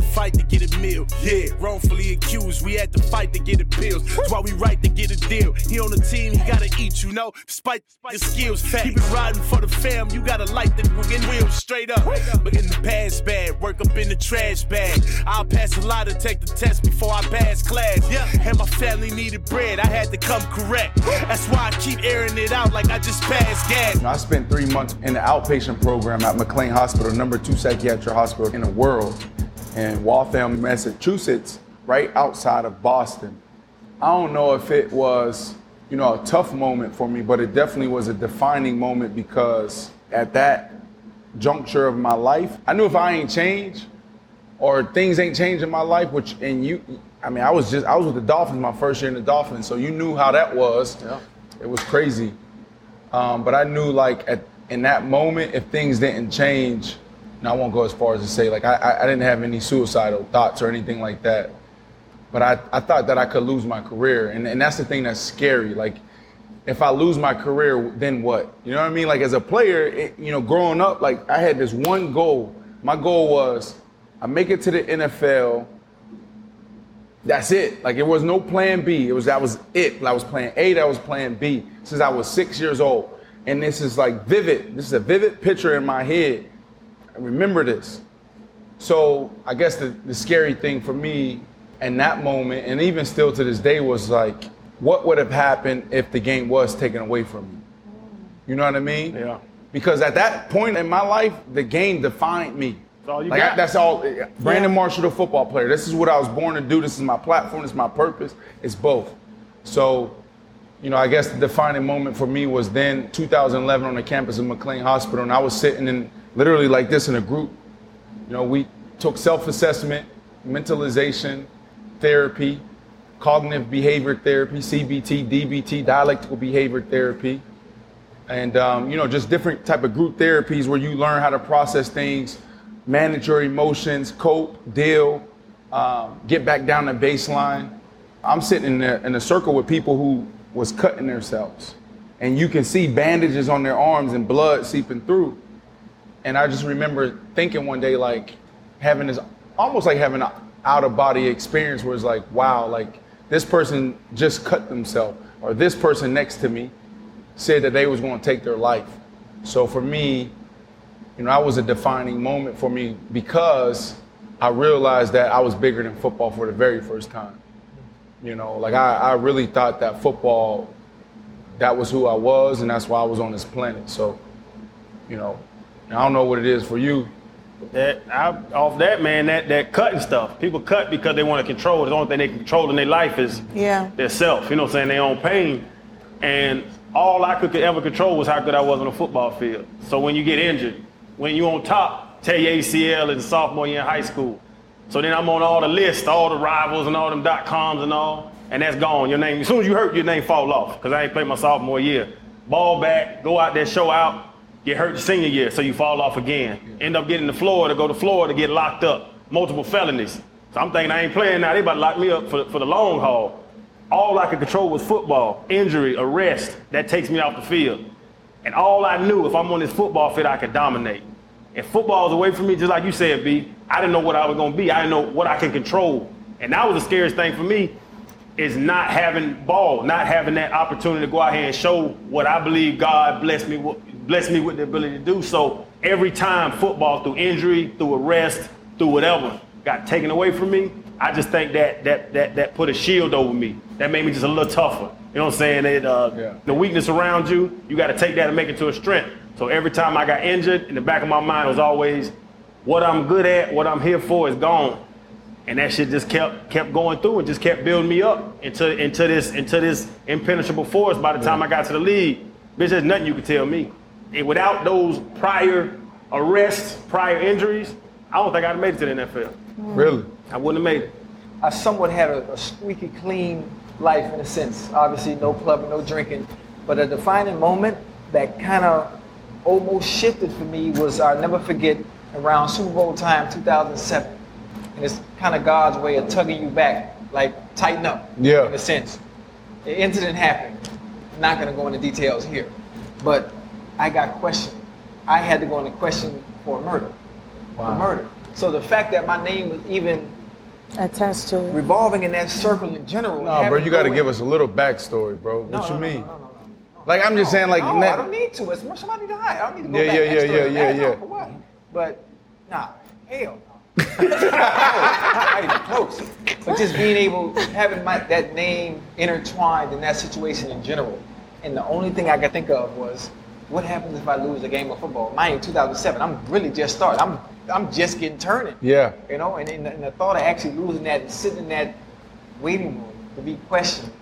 Fight to get a meal, yeah. Wrongfully accused, we had to fight to get appeals. That's why we right to get a deal. He on the team, he gotta eat, you know, despite his skills. Keep it riding for the fam, you gotta light the fucking wheels straight up. But in the past bag, work up in the trash bag. I'll pass a lot to take the test before I pass class. Yeah, and my family needed bread, I had to come correct. That's why I keep airing it out like I just passed gas. You know, I spent three months in the outpatient program at McLean Hospital, number two psychiatric hospital in the world, in Waltham, Massachusetts, right outside of Boston. I don't know if it was, you know, a tough moment for me, but it definitely was a defining moment because at that juncture of my life, I knew if I ain't changed or things ain't changed in my life, which and you, I mean, I was just I was with the Dolphins my first year in the Dolphins, so you knew how that was. Yeah. It was crazy. Um, but I knew like at in that moment, if things didn't change, and I won't go as far as to say like I, I, didn't have any suicidal thoughts or anything like that. But I, I thought that I could lose my career. And, and that's the thing that's scary. Like if I lose my career, then what? You know what I mean? Like as a player, it, you know, growing up, like I had this one goal. My goal was I make it to the NFL. That's it. Like it was no plan B. It was that was it. I was playing A, that was plan B since I was six years old. And this is like vivid. This is a vivid picture in my head. Remember this. So I guess the, the scary thing for me in that moment, and even still to this day, was like, what would have happened if the game was taken away from me? You know what I mean? Yeah. Because at that point in my life, the game defined me. That's all you like got. I, that's all. Eh, Brandon Marshall, the football player. This is what I was born to do. This is my platform. This is my purpose. It's both. So, you know, I guess the defining moment for me was then 2011 on the campus of McLean Hospital, and I was sitting in literally like this in a group. You know, we took self-assessment, mentalization, therapy, cognitive behavior therapy, CBT, DBT, dialectical behavior therapy, and um, you know, just different type of group therapies where you learn how to process things, manage your emotions, cope, deal, um, get back down to baseline. I'm sitting in a, in a circle with people who was cutting themselves, and you can see bandages on their arms and blood seeping through. And I just remember thinking one day, like, having this almost like having an out of body experience where it's like, wow, like this person just cut themselves, or this person next to me said that they was going to take their life. So for me, you know, I was a defining moment for me because I realized that I was bigger than football for the very first time. You know, like I, I really thought that football, that was who I was, and that's why I was on this planet. So, you know, I don't know what it is for you. That I, off that man, that that cutting stuff. People cut because they want to control. The only thing they control in their life is Yeah. their self. You know what I'm saying? Their own pain. And all I could ever control was how good I was on the football field. So when you get injured, when you on top, tear your ACL in sophomore year in high school. So then I'm on all the lists, all the rivals and all them dot coms and all, and that's gone. Your name, as soon as you hurt, your name fall off because I ain't played my sophomore year. Ball back, go out there, show out, get hurt the senior year, so you fall off again. End up getting to Florida, to go to Florida, to get locked up, multiple felonies. So I'm thinking I ain't playing now. They about to lock me up for, for the long haul. All I could control was football, injury, arrest. That takes me off the field. And all I knew, if I'm on this football field, I could dominate. And football was away from me, just like you said, B, I didn't know what I was gonna be. I didn't know what I can control. And that was the scariest thing for me, is not having ball, not having that opportunity to go out here and show what I believe God blessed me with, blessed me with the ability to do. So every time football, through injury, through arrest, through whatever, got taken away from me, I just think that that that that put a shield over me. That made me just a little tougher. You know what I'm saying? It, uh, Yeah. The weakness around you, you got to take that and make it to a strength. So every time I got injured, in the back of my mind was always, what I'm good at, what I'm here for is gone. And that shit just kept kept going through and just kept building me up into into this into this impenetrable force by the time I got to the league. Bitch, there's nothing you could tell me. And without those prior arrests, prior injuries, I don't think I'd have made it to the NFL. Really? I wouldn't have made it. I somewhat had a, a squeaky clean life in a sense. Obviously, no clubbing, no drinking. But a defining moment that kind of almost shifted for me was I'll never forget around Super Bowl time 2007. And it's kind of God's way of tugging you back, like tighten up, Yeah. in a sense. The incident happened. I'm not going to go into details here. But I got questioned. I had to go into question for murder. For murder. So the fact that my name was even Attached to it. revolving in that circle in general. No, bro, you got to give us a little backstory, bro. What you mean? No, no, no, no. Like I'm just saying, like no, na- I don't need to. It's more somebody died. I don't need to go Yeah, back yeah, next yeah, yeah, yeah, yeah. For what? But nah, hell no. not even close. But just being able, having my that name intertwined in that situation in general, and the only thing I could think of was, what happens if I lose a game of football? Mind you, 2007. I'm really just starting. I'm I'm just getting turning. Yeah. You know, and, and, the, and the thought of actually losing that and sitting in that waiting room to be questioned,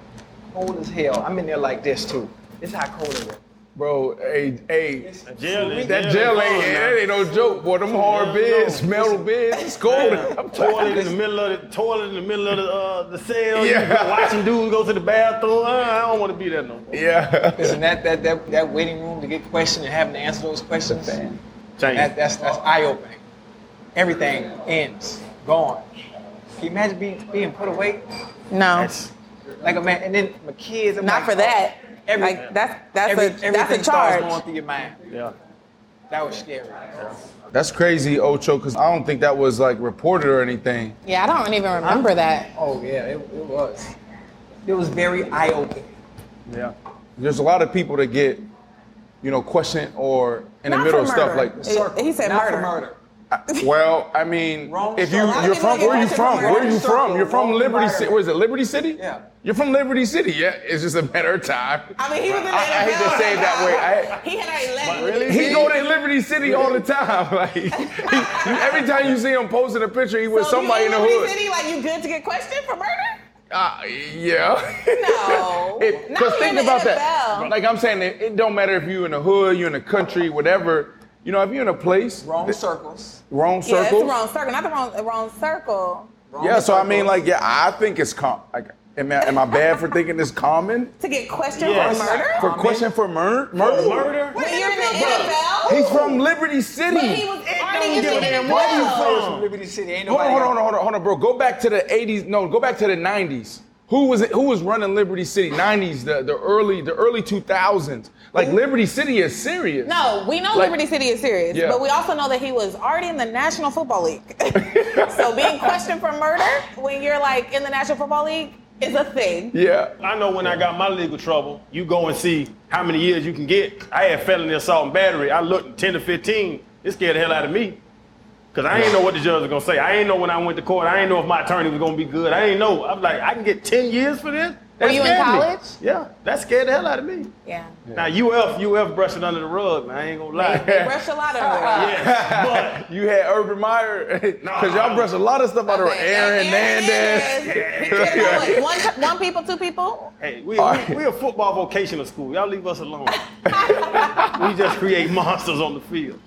cold as hell. I'm in there like this too. This is how cold it was. Bro. Hey, hey. Jail, ain't- That jail ain't, that ain't no joke, boy. Them hard beds, no. metal beds, it's cold. I'm Toilet in the middle of the toilet in the middle of the uh, the cell. You Yeah. watching dudes go to the bathroom. Uh, I don't want to be there no more. Yeah. Listen, that, that, that, that waiting room to get questioned and having to answer those questions, that, that's, that's eye opening. Everything ends, gone. Can you imagine being, being put away? No, Like a man, and then my kids, I'm not like, for that. Every, like that's that's every, a that's everything a starts charge. going through your mind. yeah. That was scary. That's crazy, Ocho, because I don't think that was like reported or anything. Yeah, I don't even remember that. Oh yeah, it, it was. It was very eye opening. Yeah. There's a lot of people that get, you know, questioned or in Not the middle of stuff like. It- he said Not murder. for murder. Well, I mean, Wrong if you circle. you're A lot from where are you from? Where are you from? You're from wrong Liberty City. Where is it? Liberty City? Yeah. You're from Liberty City. Yeah, it's just a matter of time. I mean, he was in the I, I hate to say it that way. I, He had already left. he go to Liberty City all the time. Like he, he- every time you see him posting a picture, he with So somebody in you the Liberty hood. City, like you good to get questioned for murder? Uh, yeah. No. Because think about NFL. that. Like I'm saying, it, it don't matter if you're in the hood, you're in the country, whatever. You know, if you're in a place, Wrong that- circles. wrong Yeah, it's circle. the wrong circle, not the wrong wrong circle. Wrong yeah, so I mean, like, yeah, I think it's com. Like, am I, am I bad for thinking it's common To get questioned Yes. for murder? for Common. question for mur- murder? Murder? When you're in the NFL? He's from Liberty City. But he was already in the give a damn where you NFL. Players from Liberty City. Ain't Hold on, hold on, hold on, hold on, bro. Go back to the 80s. No, go back to the 90s. Who was it? Who was running Liberty City? 90s, the, the early the early 2000s. Like Liberty City is serious. No, we know Like- Liberty City is serious, Yeah. but we also know that he was already in the National Football League. so being questioned for murder when you're like in the National Football League is a thing. Yeah. I know when I got my legal trouble, you go and see how many years you can get. I had felony assault and battery. I looked 10 to 15. It scared the hell out of me. Cause I ain't know what the judge was gonna say. I ain't know when I went to court. I ain't know if my attorney was gonna be good. I ain't know. I'm like, I can get 10 years for this? That Were you in scared me. college? Yeah, that scared the hell out of me. Yeah. Now UF, UF brushed it under the rug. Man, I ain't gonna lie. They brush a lot of it. yes, but You had Urban Meyer, because y'all brush a lot of stuff out of Okay, Aaron Hernandez. Hernandez. He could've what, One, one people, two people? hey, we, All we, we a football vocational school. Y'all leave us alone. we just create monsters on the field.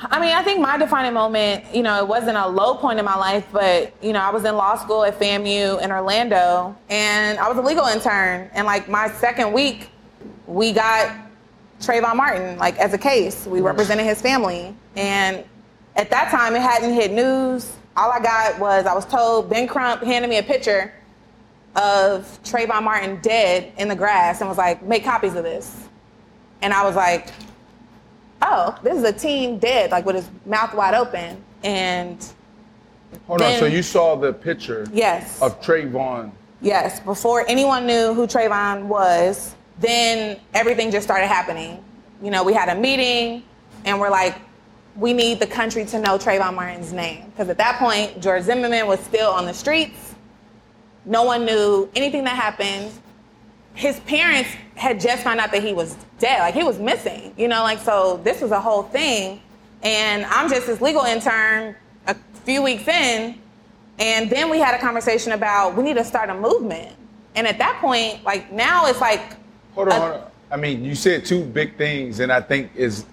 I mean, I think my defining moment, you know, it wasn't a low point in my life, but, you know, I was in law school at FAMU in Orlando, and I was a legal intern. And, like, my second week, we got Trayvon Martin, like, as a case. We represented his family. And at that time, it hadn't hit news. All I got was I was told Ben Crump handed me a picture of Trayvon Martin dead in the grass and was like, make copies of this. And I was like, oh, this is a teen dead, like with his mouth wide open. And Hold on, so you saw the picture yes, of Trayvon. yes, before anyone knew who Trayvon was, then everything just started happening. You know, we had a meeting and we're like, we need the country to know Trayvon Martin's name. Because at that point, George Zimmerman was still on the streets. No one knew anything that happened. His parents had just found out that he was dead, like he was missing, you know, like so this was a whole thing. And I'm just this legal intern a few weeks in, and then we had a conversation about we need to start a movement. And at that point, like now it's like Hold on, a- hold on. I mean, you said two big things, and I think is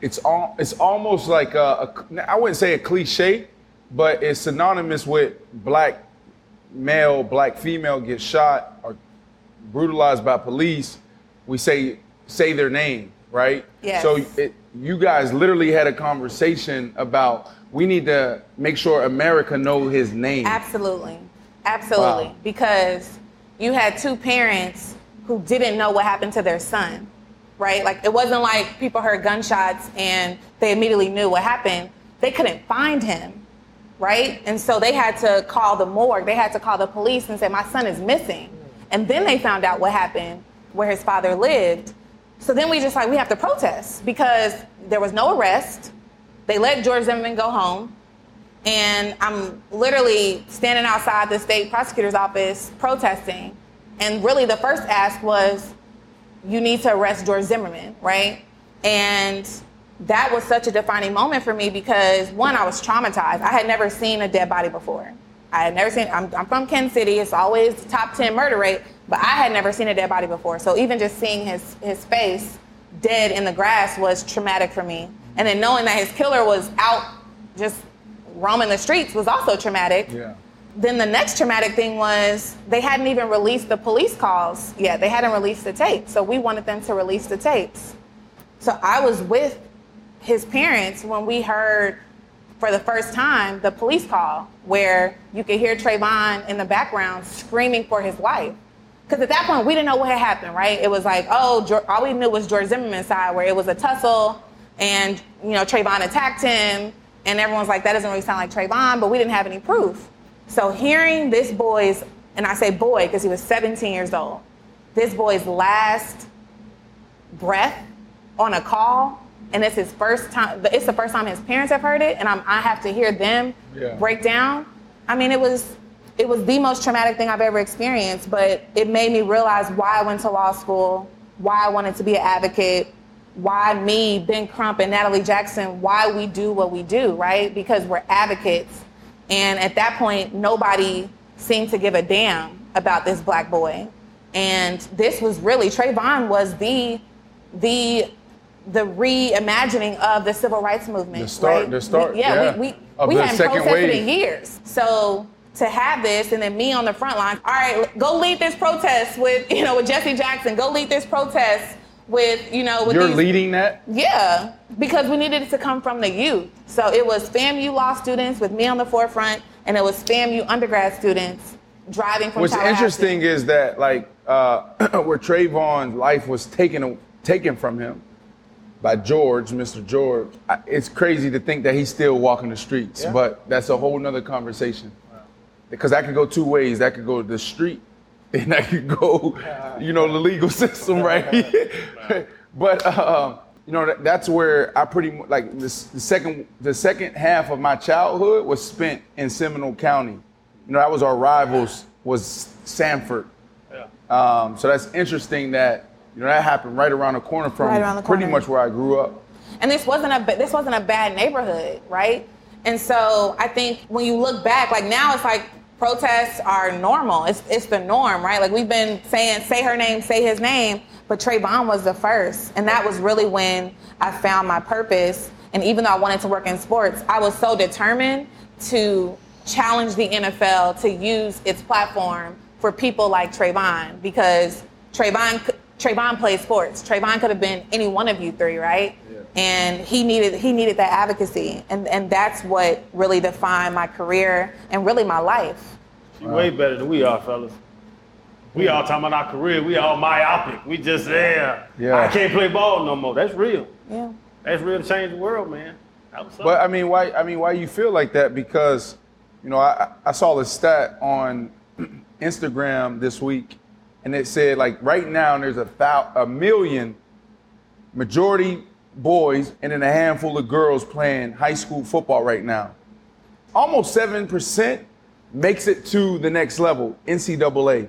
it's all it's almost like a, a I wouldn't say a cliche, but it's synonymous with black male, black female gets shot brutalized by police, we say say their name, right? Yes. So it, you guys literally had a conversation about we need to make sure America know his name. Absolutely. Absolutely. Wow. Because you had two parents who didn't know what happened to their son, right? Like it wasn't like people heard gunshots and they immediately knew what happened. They couldn't find him, right? And so they had to call the morgue, they had to call the police and say, My son is missing. And then they found out what happened where his father lived. So then we just like, we have to protest because there was no arrest. They let George Zimmerman go home. And I'm literally standing outside the state prosecutor's office protesting. And really, the first ask was, you need to arrest George Zimmerman, right? And that was such a defining moment for me because one, I was traumatized. I had never seen a dead body before. I had never seen, I'm, I'm from Kansas City, it's always top 10 murder rate, but I had never seen a dead body before. So even just seeing his, his face dead in the grass was traumatic for me. And then knowing that his killer was out just roaming the streets was also traumatic. Yeah. Then the next traumatic thing was they hadn't even released the police calls yet. They hadn't released the tape. So we wanted them to release the tapes. So I was with his parents when we heard for the first time the police call where you could hear Trayvon in the background screaming for his life. Because at that point, we didn't know what had happened, right? It was like, oh, Geor- all we knew was George Zimmerman's side, where it was a tussle, and you know Trayvon attacked him, and everyone's like, that doesn't really sound like Trayvon, but we didn't have any proof. So hearing this boy's, and I say boy because he was 17 years old, this boy's last breath on a call, and it's his first time. It's the first time his parents have heard it, and I'm, I have to hear them Yeah. break down. I mean, it was it was the most traumatic thing I've ever experienced, but it made me realize why I went to law school, why I wanted to be an advocate, why me, Ben Crump, and Natalie Jackson, why we do what we do, right? Because we're advocates. And at that point, nobody seemed to give a damn about this black boy. And this was really Trayvon was the the the reimagining of the civil rights movement. The start- right? the start, We- yeah, yeah, we we, we hadn't protested wave. in years. So to have this and then me on the front line, all right, go lead this protest with you know with Jesse Jackson. Go lead this protest with you know with You're these leading that? yeah, because we needed it to come from the youth. So it was FAMU law students with me on the forefront, and it was FAMU undergrad students driving from What's interesting is that like uh, where Trayvon's life was taken taken from him by George, Mr. George. I, it's crazy to think that he's still walking the streets, but that's a whole nother conversation. Because that could go two ways. That could go to the street, and that could go, you know, the legal system, right? but uh, you know, that, that's where I pretty much like this, the second the second half of my childhood was spent in Seminole County. You know, that was our rivals was Sanford. Yeah. Um, so that's interesting that you know that happened right around the corner from Right the pretty corner. much where I grew up. and this wasn't a this wasn't a bad neighborhood, right? And so I think when you look back, like now it's like protests are normal. It's it's the norm, right? Like we've been saying, say her name, say his name, but Trayvon was the first, and that was really when I found my purpose. And even though I wanted to work in sports, I was so determined to challenge the NFL to use its platform for people like Trayvon because Trayvon Trayvon plays sports. Trayvon could have been any one of you three, right? Yeah. And he needed he needed that advocacy, and and that's what really defined my career and really my life. You way better than we are, fellas. We all talking about our career. We all myopic. We just there. Yeah. I can't play ball no more. That's real. Yeah. That's real to change the world, man. That But I mean, why? I mean, why you feel like that? Because, you know, I, I saw the stat on Instagram this week, and it said like right now there's a thou, a million majority boys and then a handful of girls playing high school football right now. Almost seven percent makes it to the next level, NCAA.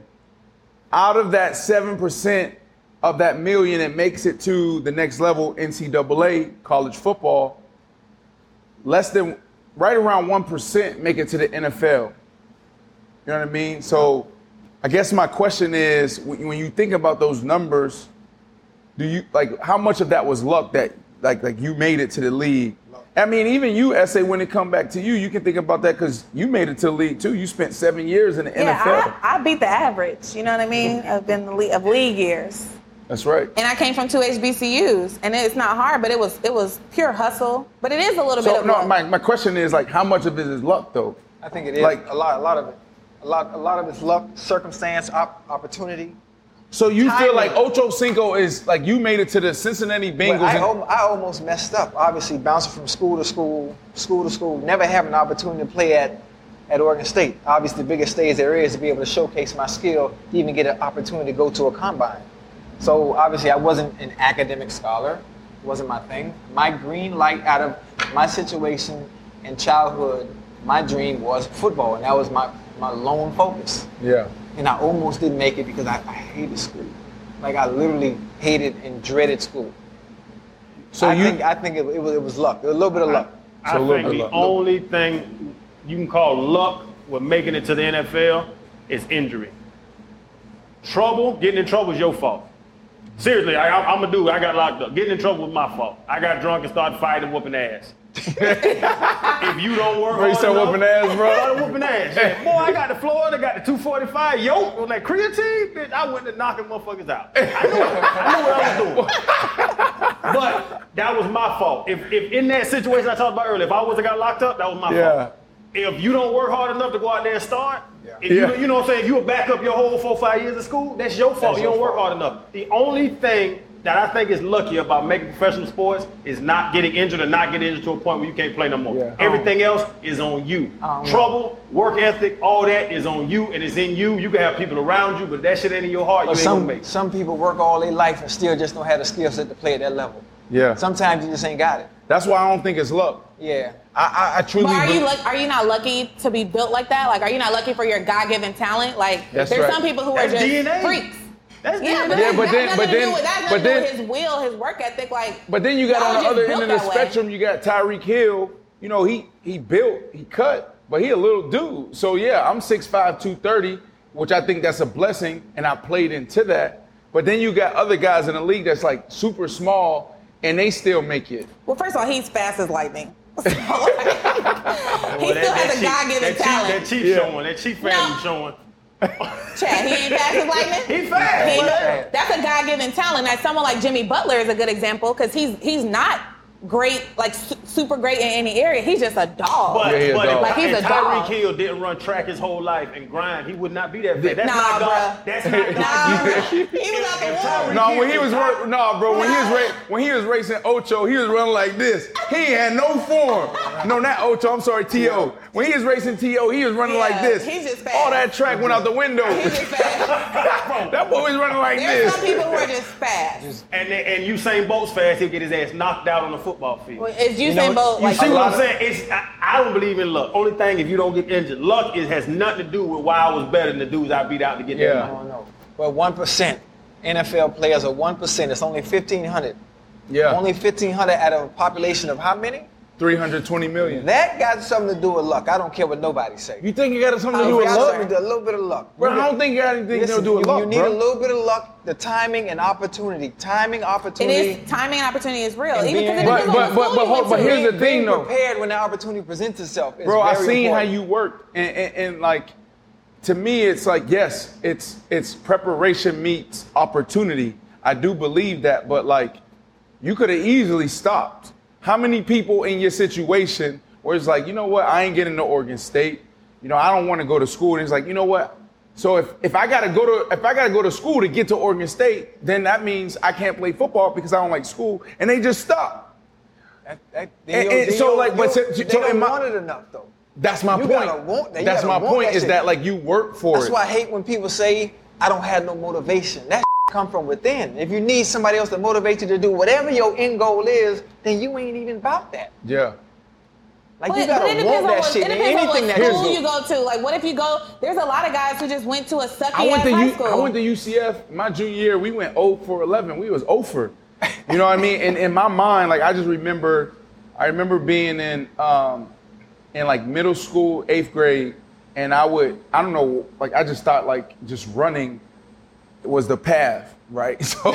Out of that seven percent of that million that makes it to the next level, NCAA college football, less than right around 1% make it to the NFL. You know what I mean? So I guess my question is when when you think about those numbers, do you like how much of that was luck that like like you made it to the league I mean, even you, SA, when it come back to you, you can think about that because you made it to the league too. You spent seven years in the Yeah, NFL. I, I beat the average. You know what I mean? Of been the league, of league years. That's right. And I came from two HBCUs, and it's not hard, but it was it was pure hustle. But it is a little bit So of no, luck. my, my question is like, how much of it is luck though? I think it is Like- a lot. A lot of it. A lot. A lot of it's luck, circumstance, op- opportunity. So you feel like Ocho Cinco is like you made it to the Cincinnati Bengals. I, and- al- I almost messed up. Obviously, bouncing from school to school, school to school, never having an opportunity to play at, at Oregon State. Obviously, the biggest stage there is to be able to showcase my skill, to even get an opportunity to go to a combine. So obviously, I wasn't an academic scholar. It wasn't my thing. My green light out of my situation in childhood, my dream was football, and that was my, my lone focus yeah. and I almost didn't make it because I, I hated school. Like I literally hated and dreaded school. So I you think I think it, it was it was luck, a little bit of luck. I So a think the luck. only thing you can call luck with making it to the NFL is injury. Trouble, getting in trouble is your fault. Seriously, I, I'm a dude. I got locked up. Getting in trouble was my fault. I got drunk and started fighting, whooping ass. if you don't work Bro, you hard started enough, whooping ass, bro? Started whooping ass. Yeah. Boy, I got the Florida, got the 245 yoke on that creatine. Bitch, I went to knocking motherfuckers out. I knew, I knew what I was doing. But that was my fault. If, if in that situation I talked about earlier, if I wasn't got locked up, that was my Yeah. fault. If you don't work hard enough to go out there and start, if Yeah. you, you know what I'm saying, if you back up your whole four, five years of school, that's your fault. That's you your don't work hard enough. The only thing that I think is lucky about making professional sports is not getting injured or not getting injured to a point where you can't play no more. Yeah. Everything else is on you. Oh, I. Trouble, work ethic, all that is on you and it's in you. You can have people around you, but that shit ain't in your heart, you ain't some make some people work all their life and still just don't have the skill set to play at that level. Yeah. Sometimes you just ain't got it. That's why I don't think it's luck. Yeah. I I, I truly. But are you believe- are you not lucky to be built like that? Like, are you not lucky for your God given talent? Like, That's there's right. some people who That's are just DNA. freaks. That's Yeah, but, Yeah, but that then- but nothing to do then- with, that but nothing to do then- his will, his work ethic. Like, But then you got on the other end of the that way. spectrum, you got Tyreek Hill. You know, he he built, he cut, but he a little dude. So yeah, I'm 6'5", 230, which I think that's a blessing, and I played into that. But then you got other guys in the league that's like super small, and they still make it. Well, first of all, he's fast as lightning. So, like, he Well, still has a cheat- God given that cheat- talent. That cheat Yeah. showing, that cheat family No. showing. Chad, he ain't fast as lightning. He fast. He- that's a God given talent. Now, someone like Jimmy Butler is a good example because he's he's not great, like su- super great in any area. He's just a dog. But, Yeah, he a but dog. if, Like, he's if a Tyreek dog. Hill didn't run track his whole life and grind, he would not be that fast. That's Nah, not God. bruh. That's not God. Nah, he was out the If No, when he was ra- no, bro. When he was ra- when he was racing Ocho, he was running like this. He had no form. No, not Ocho. I'm sorry, To. When he was racing To, he was running like this. he's just fast. All that track went out the window. He's just fast. that boy was running like There's this. some people who are just fast. and and Usain Bolt's fast, he'll get his ass knocked out on the football field. Well, Is Usain know, Bolt You like see what I'm saying? It's I, I don't believe in luck. Only thing if you don't get injured, luck is has nothing to do with why I was better than the dudes I beat out to get Yeah. there. I don't know. But one percent. NFL players are one percent. It's only fifteen hundred. Yeah, Only fifteen hundred out of a population of how many? 320 million. That got something to do with luck. I don't care what nobody say. You think you got something to oh, do with got luck? something to do- A little bit of luck. Bro, I don't think you got anything Listen, to do with you, luck, you need bro. a little bit of luck, the timing and opportunity. Timing, opportunity. is timing and opportunity is real. And Even being- because it But- depends on but- what but- but hold- but to. here's the thing, being though. prepared when the opportunity presents itself. Is bro i very seen important. how you work and, and, and like to me it's like yes it's it's preparation meets opportunity i do believe that but like you could have easily stopped how many people in your situation where it's like you know what i ain't getting to oregon state you know i don't want to go to school and it's like you know what so if, if i gotta go to if i gotta go to school to get to oregon state then that means i can't play football because i don't like school and they just stop That, that, And- they- and so, like, but they- so- they so don't my- want it enough though. That's my You point. want That's my point. that Is that like you work for That's it? That's why I hate when people say I don't have no motivation. That come from within. If you need somebody else to motivate you to do whatever your end goal is, then you ain't even about that. yeah. Like But, you gotta it want that what, shit it in depends on what anything that school you you go to. Like, what if you go? There's a lot of guys who just went to a sucky I went to high U, school. I went to UCF my junior year. We went 0 for 11. We was 0 for. You know what I mean? And in my mind, like I just remember, I remember being in um, in like middle school, eighth grade, and I would I don't know, like I just thought like just running was the path, right? So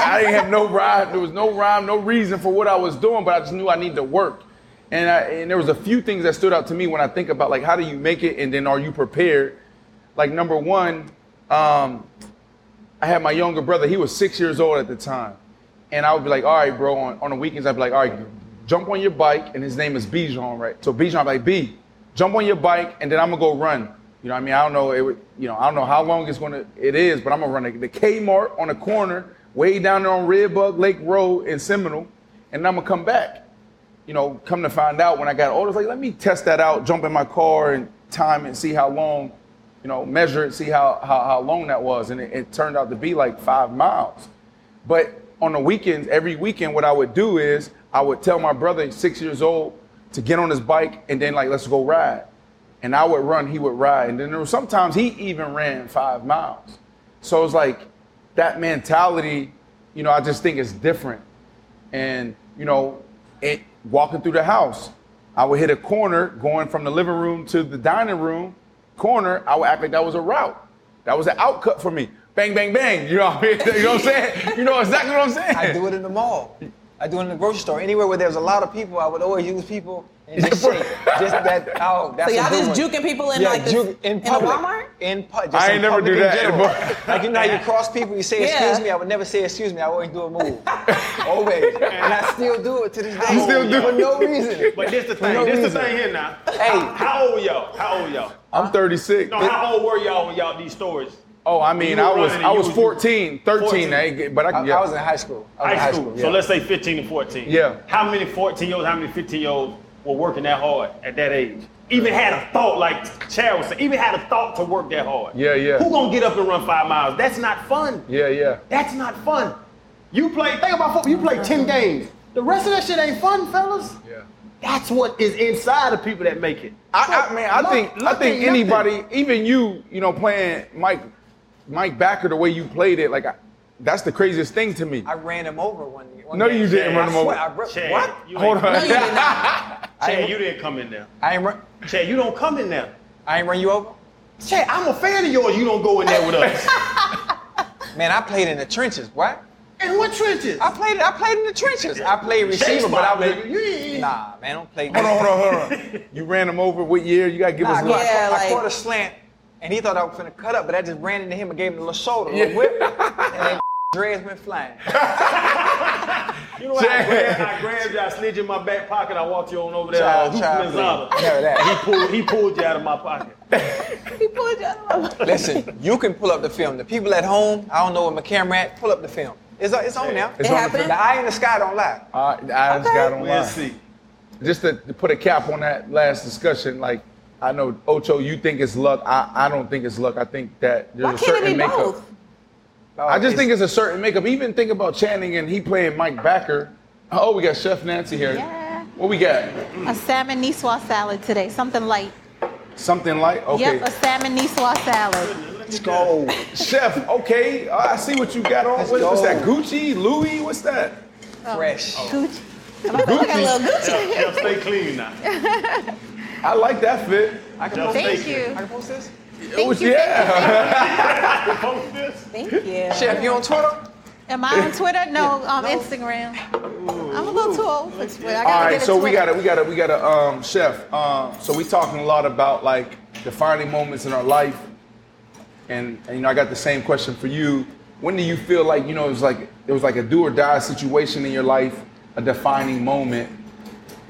I didn't have no rhyme. There was no rhyme, no reason for what I was doing, but I just knew I needed to work. And, I, and there was a few things that stood out to me when I think about like how do you make it and then are you prepared? Like number one, um, I had my younger brother. He was six years old at the time, and I would be like, "All right, bro." On, on the weekends, I'd be like, "All right, jump on your bike," and his name is Bijan, right? So Bijan, like, "B, jump on your bike, and then I'm gonna go run." You know, I mean, I don't know, it, you know, I don't know how long it's gonna it is, but I'm gonna run the, the Kmart on the corner, way down there on Redbug Lake Road in Seminole, and I'm gonna come back you know, come to find out when I got older, like, let me test that out, jump in my car and time and see how long, you know, measure it, see how, how, how long that was. And it, it turned out to be like five miles. But on the weekends, every weekend, what I would do is I would tell my brother, six years old, to get on his bike and then like, let's go ride. And I would run, he would ride. And then there was sometimes he even ran five miles. So it's like that mentality, you know, I just think it's different. And, you know, it walking through the house, I would hit a corner going from the living room to the dining room corner. I would act like that was a route. That was an outcut for me. Bang, bang, bang. You know what I mean? You know what I'm saying? You know exactly what I'm saying. I do it in the mall. I do it in the grocery store. Anywhere where there's a lot of people, I would always use people and just shake. Just that. Oh, that's So y'all a good just one. juking people in yeah, like this, juke in in the. Walmart? In pu- just I in ain't never do that. general. like you know you cross people, you say Yeah. excuse me. I would never say excuse me. I always do a move. always, and I still do it to this day. You still do for it? no reason. But this the thing. no this reason. the thing here now. Hey. How, how old were y'all? How old y'all? I'm 36. No, how old were y'all when y'all these stories? Oh, I mean, I was I was 14, 13, 14. I ain't get- but I, I, yeah. I was in high school. I was High in school. yeah. So let's say 15 and 14. Yeah. How many 14 year olds, how many 15 year olds were working that hard at that age? Even had a thought, like Chad was saying, even had a thought to work that hard. Yeah, yeah. Who gonna get up and run five miles? That's not fun. yeah, yeah. That's not fun. You play, think about football, you play 10 games. The rest of that shit ain't fun, fellas. Yeah. That's what is inside of people that make it. I, I mean, I Luck- think I think ain't nothing. anybody, even you, you know, playing Mike Mike Backer the way you played it, like I, that's the craziest thing to me. I ran him over one. one No, game. you didn't I run him over. swear, I bro- Chad, what? You Hold on. No, you did not. Chad, you didn't come in there. I ain't run. Chad, you don't come in there. I ain't run you over. Chad, I'm a fan of yours. You don't go in there with us. Man, I played in the trenches. What? In what trenches? I played. I played in the trenches. I played receiver, but I was. You ain't- Nah, man, don't play. Hold on, hold on, hold on. You ran him over. What year? You gotta give Nah, us a I, look. caught, Yeah, I caught a slant, and he thought I was gonna cut up, but I just ran into him and gave him a little shoulder, a little Yeah. whip, and then dreads went flying. You know what? I grabbed, I grabbed you, I slid you in my back pocket. I walked you on over there. Child, uh, child, Manzana. Never that. He pulled, he pulled you out of my pocket. He pulled you out of my- pocket. Listen, you can pull up the film. The people at home, I don't know where my camera at. Pull up the film. It's, it's on now. It's It on the happened? The eye in the sky don't lie. Uh, I just got on We'll see. Just to, to put a cap on that last discussion, like I know Ocho, you think it's luck. I, I don't think it's luck. I think that there's Why a can't it certain be makeup. both? I just oh, think it's a certain makeup. Even think about Channing and he playing Mike Backer. Oh, we got Chef Nancy here. Yeah. What we got? A salmon niçoise salad today, something light. Something light? okay. Yep, a salmon niçoise salad. Let's go. Chef, okay. I see what you got on. Let's What, what's that? Gucci, Louis? What's that? Oh. Fresh. Gucci. I look like a little Gucci. Jeff, stay clean now. I like that fit. I can Just post Thank this. you. I can post this. Thank was- you. yeah. Post this. Thank you. Chef, you on Twitter? Am I on Twitter? No, um, Instagram. I'm a little too old for Twitter. I gotta All right, get a so we got to we got to we got to um, chef. Um, so we talking a lot about like defining moments in our life, and, and you know I got the same question for you. When do you feel like you know it was like it was like a do or die situation in your life, a defining moment?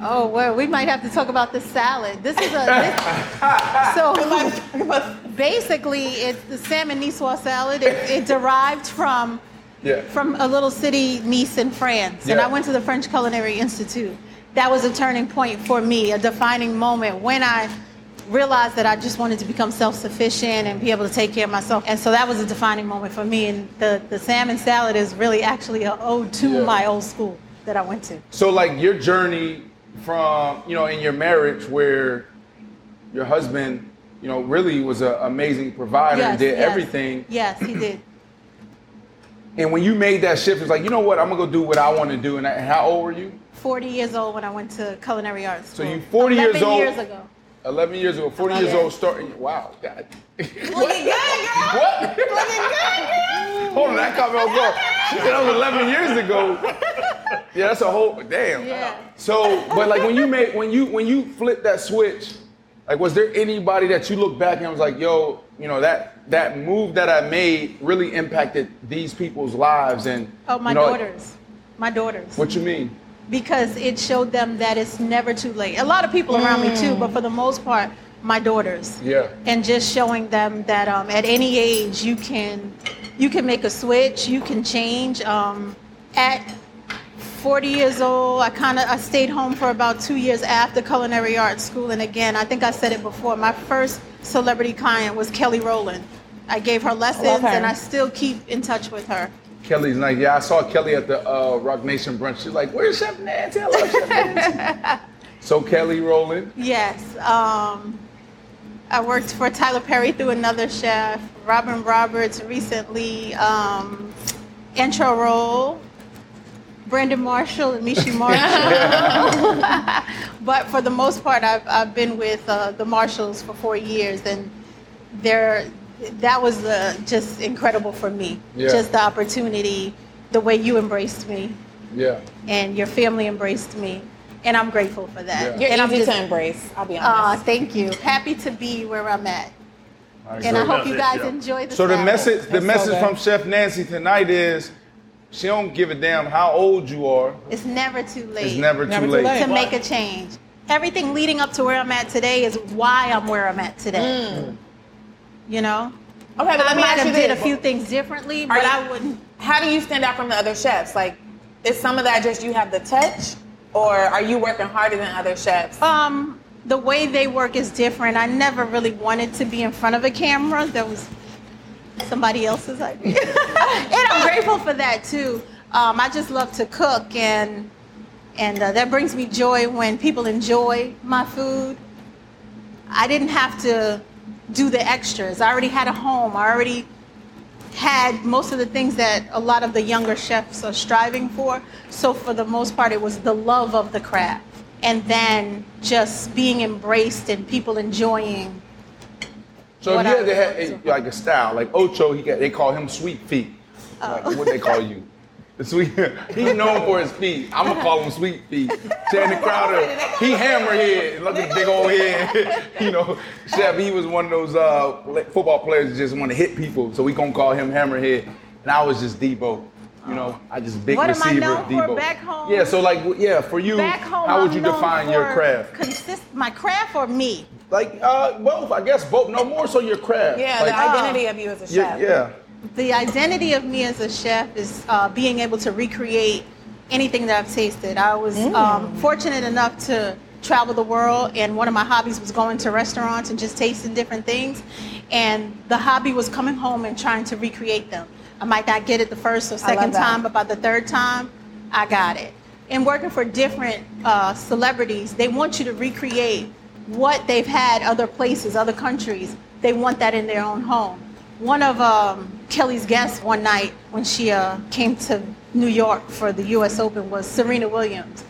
Oh, well, we might have to talk about the salad. This is a this, so basically it's the salmon niçoise salad. It, it derived from Yeah. from a little city, Nice in France, and I went to the French Culinary Institute. That was a turning point for me, a defining moment when I realized that I just wanted to become self-sufficient and be able to take care of myself. And so that was a defining moment for me. And the, the salmon salad is really actually an ode to Yeah. my old school that I went to. So like your journey from you know in your marriage where your husband you know really was an amazing provider and did yes. everything. Yes, he did. And when you made that shift, it's like you know what I'm gonna go do what I want to do. And how old were you? 40 years old when I went to culinary arts. So school. you 40 years 11 old? years ago. 11 years ago, 40 years old, starting. Wow. God. Looking good, girl. What? Looking good, girl. Hold on, that caught me off guard. She said that was 11 years ago. Yeah, that's a whole damn. Yeah. So, but like when you made when you when you flip that switch, like was there anybody that you look back and was like, yo, you know that that move that I made really impacted these people's lives and Oh, my you know, like- daughters. My daughters. what you mean? Because it showed them that it's never too late. A lot of people around me too, but for the most part, my daughters. Yeah. And just showing them that um, at any age you can you can make a switch, you can change. Um, at 40 years old, I kind of I stayed home for about two years after culinary arts school, and again, I think I said it before. My first celebrity client was Kelly Rowland. I gave her lessons, her. and I still keep in touch with her. Kelly's nice. Yeah, I saw Kelly at the uh, Roc Nation brunch. She's like, "Where's Chef Nancy? I love Chef Nancy." so Kelly Rowland. Yes. Um, I worked for Tyler Perry through another chef, Robin Roberts recently, um, intro role, Brandon Marshall and Michi Marshall. but for the most part, I've, I've been with uh, the Marshalls for four years, and they're, that was uh, just incredible for me. Yeah. Just the opportunity, the way you embraced me, Yeah. and your family embraced me. And I'm grateful for that. Yeah. You're and I'm easy just- to embrace. I'll be uh, honest. thank you. Happy to be where I'm at. All right, And so- I hope you guys Yeah. enjoy the So the message, the That's so message good. from Chef Nancy tonight is, she don't give a damn how old you are. It's never too late It's never, Never too too late. late. to make a change. Everything leading up to where I'm at today is why I'm where I'm at today. You know? okay, but I let me might ask you have did a few things differently, Are but you- I wouldn't. How do you stand out from the other chefs? Like, is some of that just you have the touch, or are you working harder than other chefs? Um, the way they work is different. I never really wanted to be in front of a camera. That was somebody else's idea. and I'm grateful for that too. Um, I just love to cook and and uh, that brings me joy when people enjoy my food. I didn't have to do the extras. I already had a home. I already had most of the things that a lot of the younger chefs are striving for. So for the most part, it was the love of the craft, and then just being embraced and people enjoying. So if you had to a, like a style, like Ocho, he got, they call him Sweet Feet. Oh. Like, what they call you? The sweet. He's known for his feet. I'm gonna call him Sweet Feet. Channing Crowder, he hammerhead. Look at the big old head. you know, Chef, he was one of those uh, football players that just want to hit people, so we gonna call him Hammerhead. And I was just Debo. You know, I just big What am I receiver known for Debo. back home? Yeah, so like, yeah, for you, Back home, how would I'm you known define your for craft? Consist my craft or me? Like uh, both, I guess both. No more so your craft. yeah, like, the identity of you as a yeah, chef. yeah. The identity of me as a chef is uh, being able to recreate anything that I've tasted. I was um, fortunate enough to travel the world, and one of my hobbies was going to restaurants and just tasting different things. And the hobby was coming home and trying to recreate them. I might not get it the first or second time, but by the third time, I got it. And working for different uh, celebrities, they want you to recreate what they've had other places, other countries. They want that in their own home. One of um, Kelly's guests one night when she uh, came to New York for the U.S. Open was Serena Williams,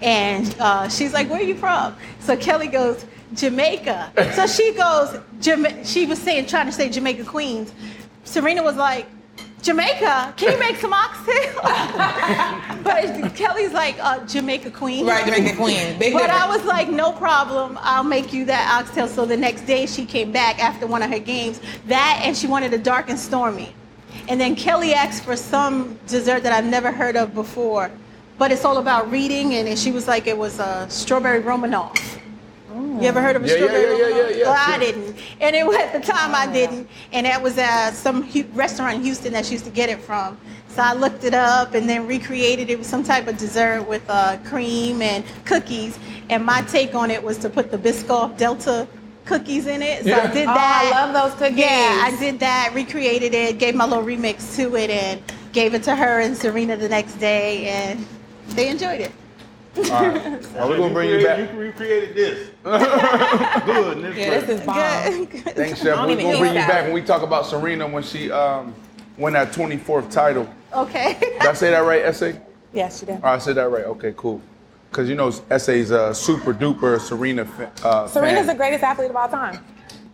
and uh, she's like, "Where are you from?" So Kelly goes, "Jamaica." so she goes, Jama- she was saying, trying to say Jamaica Queens. Serena was like, Jamaica, can you make some oxtail? but Kelly's like, uh, Jamaica Queen. Right, Jamaica Queen. Big But I was like, no problem. I'll make you that oxtail. So the next day she came back after one of her games. That and she wanted a dark and stormy. And then Kelly asked for some dessert that I've never heard of before. But it's all about reading, and she was like, it was a strawberry Romanoff. You ever heard of a Yeah, yeah, strawberry yeah, yeah, yeah, yeah, Well, I didn't. And it was, at the time I didn't. And that was at some restaurant in Houston that she used to get it from. So I looked it up and then recreated it with some type of dessert with uh, cream and cookies. And my take on it was to put the Biscoff Delta cookies in it. So Yeah. I did Oh, I love those cookies. Yeah, I did that, recreated it, gave my little remix to it, and gave it to her and Serena the next day, and they enjoyed it. All right. Well, we're gonna bring you created- back. You recreated this. Good. This Yeah, this is bomb. Good. Thanks, Chef. We're gonna bring you that. back when we talk about Serena when she um, won that 24th title. okay. Did I say that right, Essay? Yes, you did. All right, I said that right. Okay, cool. Because you know, Essay's a super duper Serena fa- uh, Serena's fan. the greatest athlete of all time.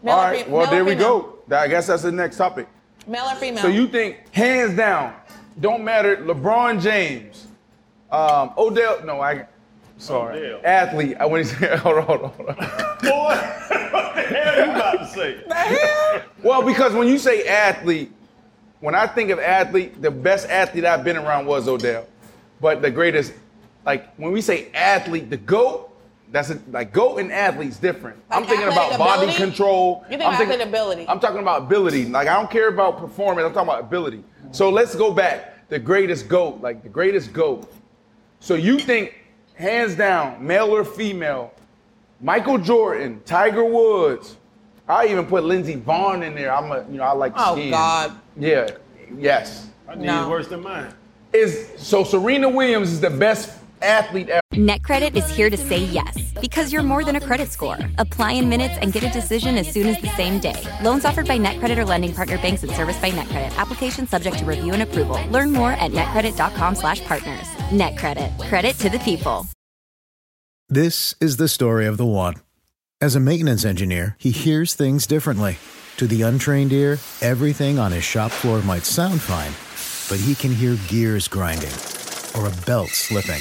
Male All or fe- well, male or there we go. I guess that's the next topic. Male or female? So you think, hands down, don't matter, LeBron James Um, Odell. No, I. Sorry. Odell. Athlete. I when he said, hold on, hold on, hold on. Boy, what the hell you about to say? Well, because when you say athlete, when I think of athlete, the best athlete I've been around was Odell. But the greatest, like when we say athlete, the GOAT, that's a, like GOAT and athlete's different. I'm thinking about athletic body control. You think I'm athletic ability. I'm talking about ability. Like I don't care about performance, I'm talking about ability. So let's go back. The greatest GOAT, like the greatest GOAT. So you think, hands down, male or female, Michael Jordan, Tiger Woods. I even put Lindsey Vonn in there. I'm a, you know, I like Oh, skiing. God. Yeah. Yes. I need No. worse than mine. Is so Serena Williams is the best athlete ever. NetCredit is here to say yes because you're more than a credit score. Apply in minutes and get a decision as soon as the same day. Loans offered by NetCredit or lending partner banks and serviced by NetCredit. Application subject to review and approval. Learn more at netcredit.com/partners. NetCredit. Credit to the people. This is the story of the one. As a maintenance engineer, he hears things differently. To the untrained ear, everything on his shop floor might sound fine, but he can hear gears grinding or a belt slipping.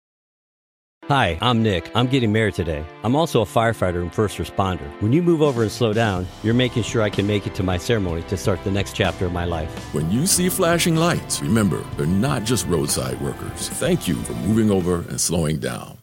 Hi, I'm Nick. I'm getting married today. I'm also a firefighter and first responder. When you move over and slow down, you're making sure I can make it to my ceremony to start the next chapter of my life. When you see flashing lights, remember, they're not just roadside workers. Thank you for moving over and slowing down.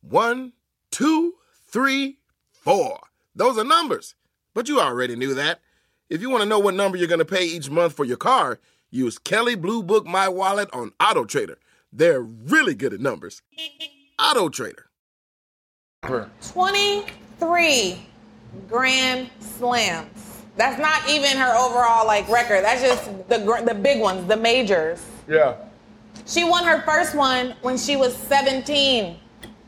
One, two, three, four. Those are numbers. But you already knew that. If you want to know what number you're going to pay each month for your car, use Kelley Blue Book My Wallet on Auto Trader. They're really good at numbers. Auto Trader. 23 grand slams. That's not even her overall like record. That's just the the big ones, the majors. Yeah. She won her first one when she was 17.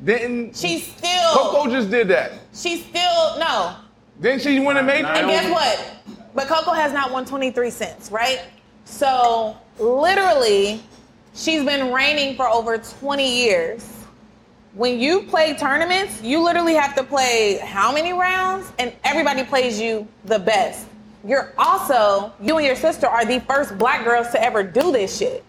Didn't She still Coco just did that? she still no. Didn't she win a major? And guess what? But Coco has not won 23 cents, right? So literally, she's been reigning for over 20 years. When you play tournaments, you literally have to play how many rounds? And everybody plays you the best. You're also, you and your sister are the first black girls to ever do this shit.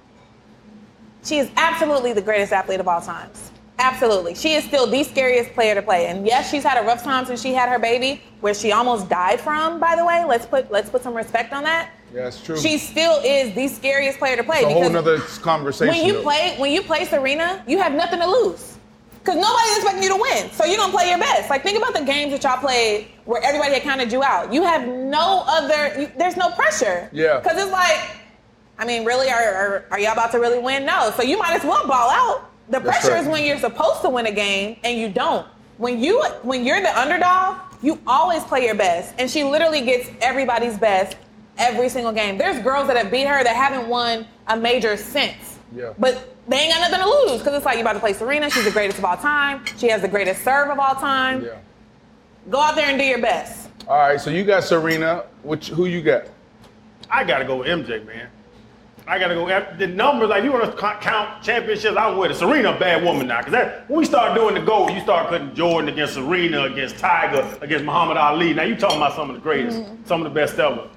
She is absolutely the greatest athlete of all times. Absolutely. She is still the scariest player to play. And yes, she's had a rough time since she had her baby, where she almost died from, by the way. Let's put let's put some respect on that. Yeah, it's true. She still is the scariest player to play. it's a whole because nother conversation. when you though. play when you play Serena, you have nothing to lose. Cause nobody's expecting you to win. So you're gonna play your best. Like think about the games that y'all played where everybody had counted you out. You have no other you, there's no pressure. Yeah. Cause it's like, I mean, really, are, are, are y'all about to really win? No. So you might as well ball out. The pressure right. is when you're supposed to win a game and you don't. When you when you're the underdog, you always play your best. And she literally gets everybody's best every single game. There's girls that have beat her that haven't won a major since. Yeah. But they ain't got nothing to lose because it's like you about to play Serena. She's the greatest of all time. She has the greatest serve of all time. Yeah. Go out there and do your best. All right, so you got Serena. Which who you got? I gotta go with MJ, man. I gotta go. The numbers, like you want to count championships, I'm with it. Serena, a bad woman now, because that when we start doing the goal, you start putting Jordan against Serena, against Tiger, against Muhammad Ali. Now you talking about some of the greatest, mm-hmm. some of the best ever.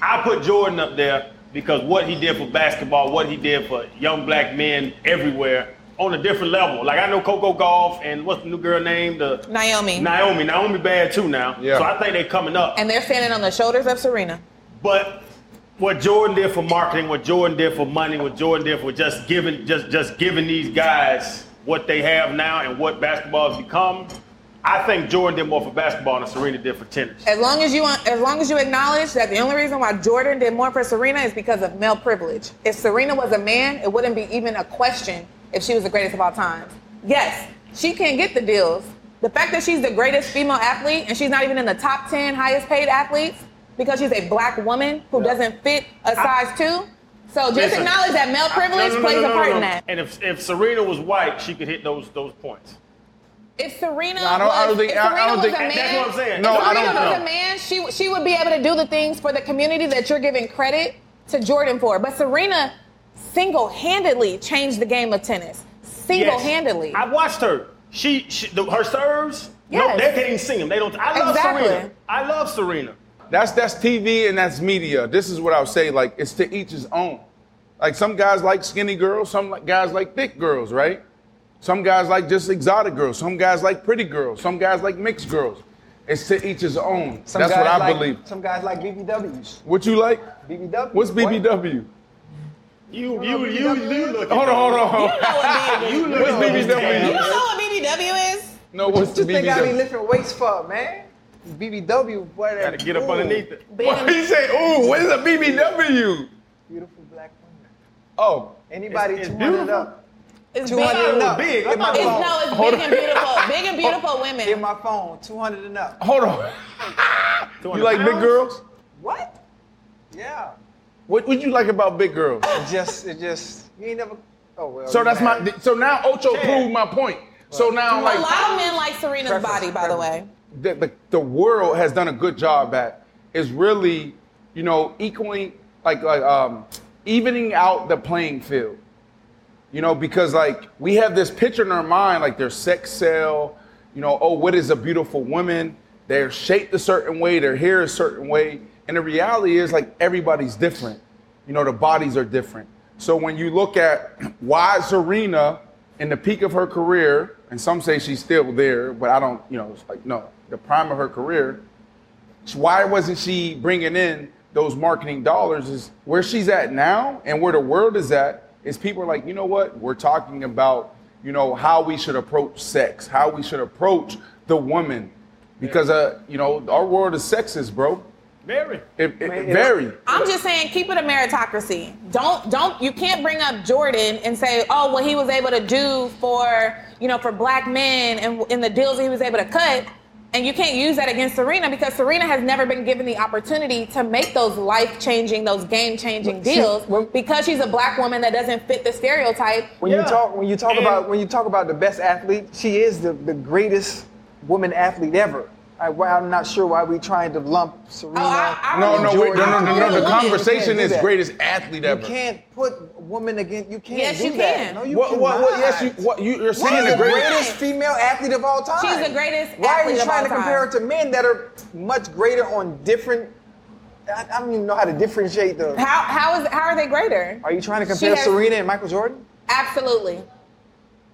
I put Jordan up there because what he did for basketball, what he did for young black men everywhere, on a different level. Like I know Coco Gauff and what's the new girl name? The Naomi. Naomi. Naomi bad too now. Yeah. So I think they're coming up. And they're standing on the shoulders of Serena. But what Jordan did for marketing, what Jordan did for money, what Jordan did for just giving just just giving these guys what they have now and what basketball has become, I think Jordan did more for basketball than Serena did for tennis. As long as you as long as you acknowledge that the only reason why Jordan did more for Serena is because of male privilege. If Serena was a man, it wouldn't be even a question if she was the greatest of all time. Yes, she can't get the deals. The fact that she's the greatest female athlete and she's not even in the top 10 highest paid athletes because she's a black woman who doesn't fit a size 2. So just Listen, acknowledge that male I- privilege no, no, no, plays a part in that. And if if Serena was white, she could hit those those points. If Serena No, I don't- I don't was, think- if I- I don't was think- a man, That's what I'm saying. No, if I don't was know. a man, she she would be able to do the things for the community that you're giving credit to Jordan for. But Serena, single-handedly changed the game of tennis. Single-handedly. Yes. I watched her. She, she the, her serves. No, they can't even sing them. They don't. I love Exactly. Serena. I love Serena. That's that's TV and that's media. This is what I would say. Like it's to each his own. Like some guys like skinny girls, some like- guys like thick girls, right? Some guys like just exotic girls. Some guys like pretty girls. Some guys like mixed girls. It's to each his own. Some that's what I like, believe. Some guys like BBWs. What you like? BBW. What's BBW? You, you, you, you look. Hold on, hold on, hold You know what. BBW is. What's You BBW? don't know what BBW is? No, what's the What you think I be BBW? lifting weights for, man? BBW, boy. Gotta get up ooh, underneath it. What he say? Ooh, what is a BBW? Beautiful black women. Oh, Anybody It's- it's 200 beautiful. up. It's 200 big. and up. big. I Hit my It's, phone. no, it's Hold big on. and beautiful. Big and beautiful Hit women. my phone. 200 and up. hold on. You like big girls? What? Yeah. What would you like about big girls? It just, it just, you ain't never. Oh well. So you that's my. So now Ocho Yeah. proved my point. So now, A like, lot of men like Serena's Preference, body, by the way. the, the, the world has done a good job at is really, you know, equaling like like um, evening out the playing field. You know, because like we have this picture in our mind, like their sex sell, you know, oh, what is a beautiful woman? They're shaped a certain way, their hair a certain way. And the reality is like everybody's different. You know, the bodies are different. So when you look at why Serena in the peak of her career, and some say she's still there, but I don't, you know, it's like, no, the prime of her career, why wasn't she bringing in those marketing dollars is where she's at now and where the world is at is people are like you know what? We're talking about you know how we should approach sex how we should approach the woman. Because uh you know our world is sexist bro. Very. it, it, it very. I'm just saying, keep it a meritocracy. Don't don't you can't bring up Jordan and say, oh, what he was able to do for you know for black men and in the deals that he was able to cut, and you can't use that against Serena because Serena has never been given the opportunity to make those life changing, those game changing See, deals when- because she's a black woman that doesn't fit the stereotype. When Yeah. you talk, when you talk And- about, when you talk about the best athlete, she is the, the greatest woman athlete ever. I, well, I'm not sure why we're trying to lump Serena. Oh, I- I no no wait, no no no, no, the conversation is greatest athlete ever. You can't put woman against. You can't Yes, do you that. can. No, you what, cannot. what, what, yes, you, what, you, you're saying the the greatest, greatest. female athlete of all time. She's the greatest Why are athlete you trying to compare time. her to men that are much greater on different? I, I don't even know how to differentiate the. How how is how are they greater? Are you trying to compare has- Serena and Michael Jordan? Absolutely.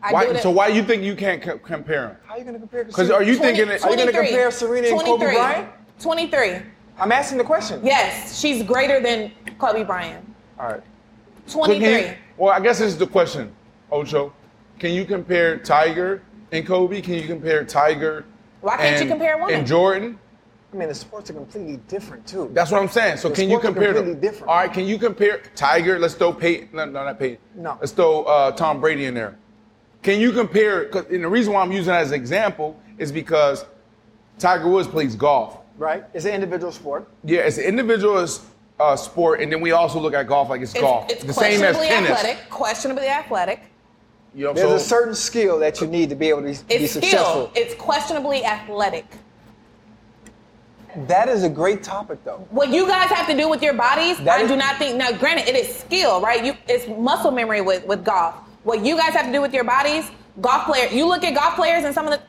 I do Why, it. so why you think you can't co- compare them? How are you going to compare? Because are you 20 thinking that? Are you gonna 23. compare Serena and Kobe 23. Bryant? 23. I'm asking the question. Yes, she's greater than Kobe Bryant. All right. 23. you- well, I guess this is the question, Ocho. Can you compare Tiger and Kobe? Can you compare Tiger? Why can't you compare one? And Jordan? I mean, the sports are completely different too. That's what I'm saying. So The can you compare them? different. All right, can you compare Tiger? Let's throw Peyton. No, no, not Peyton. No. Let's throw uh, Tom Brady in there. Can you compare? Cause, and the reason why I'm using that as an example is because Tiger Woods plays golf. right? It's an individual sport. Yeah, it's an individual uh, sport, and then we also look at golf like it's, It's, golf. it's the same as questionably tennis. athletic. Questionably athletic. You know, There's so a certain skill that you need to be able to be It's successful. skill. It's questionably athletic. That is a great topic, though. What you guys have to do with your bodies, That I is- do not think. Now, granted, it is skill, right? You, it's muscle memory with, with golf. What you guys have to do with your bodies, golf player. You look at golf players and some of the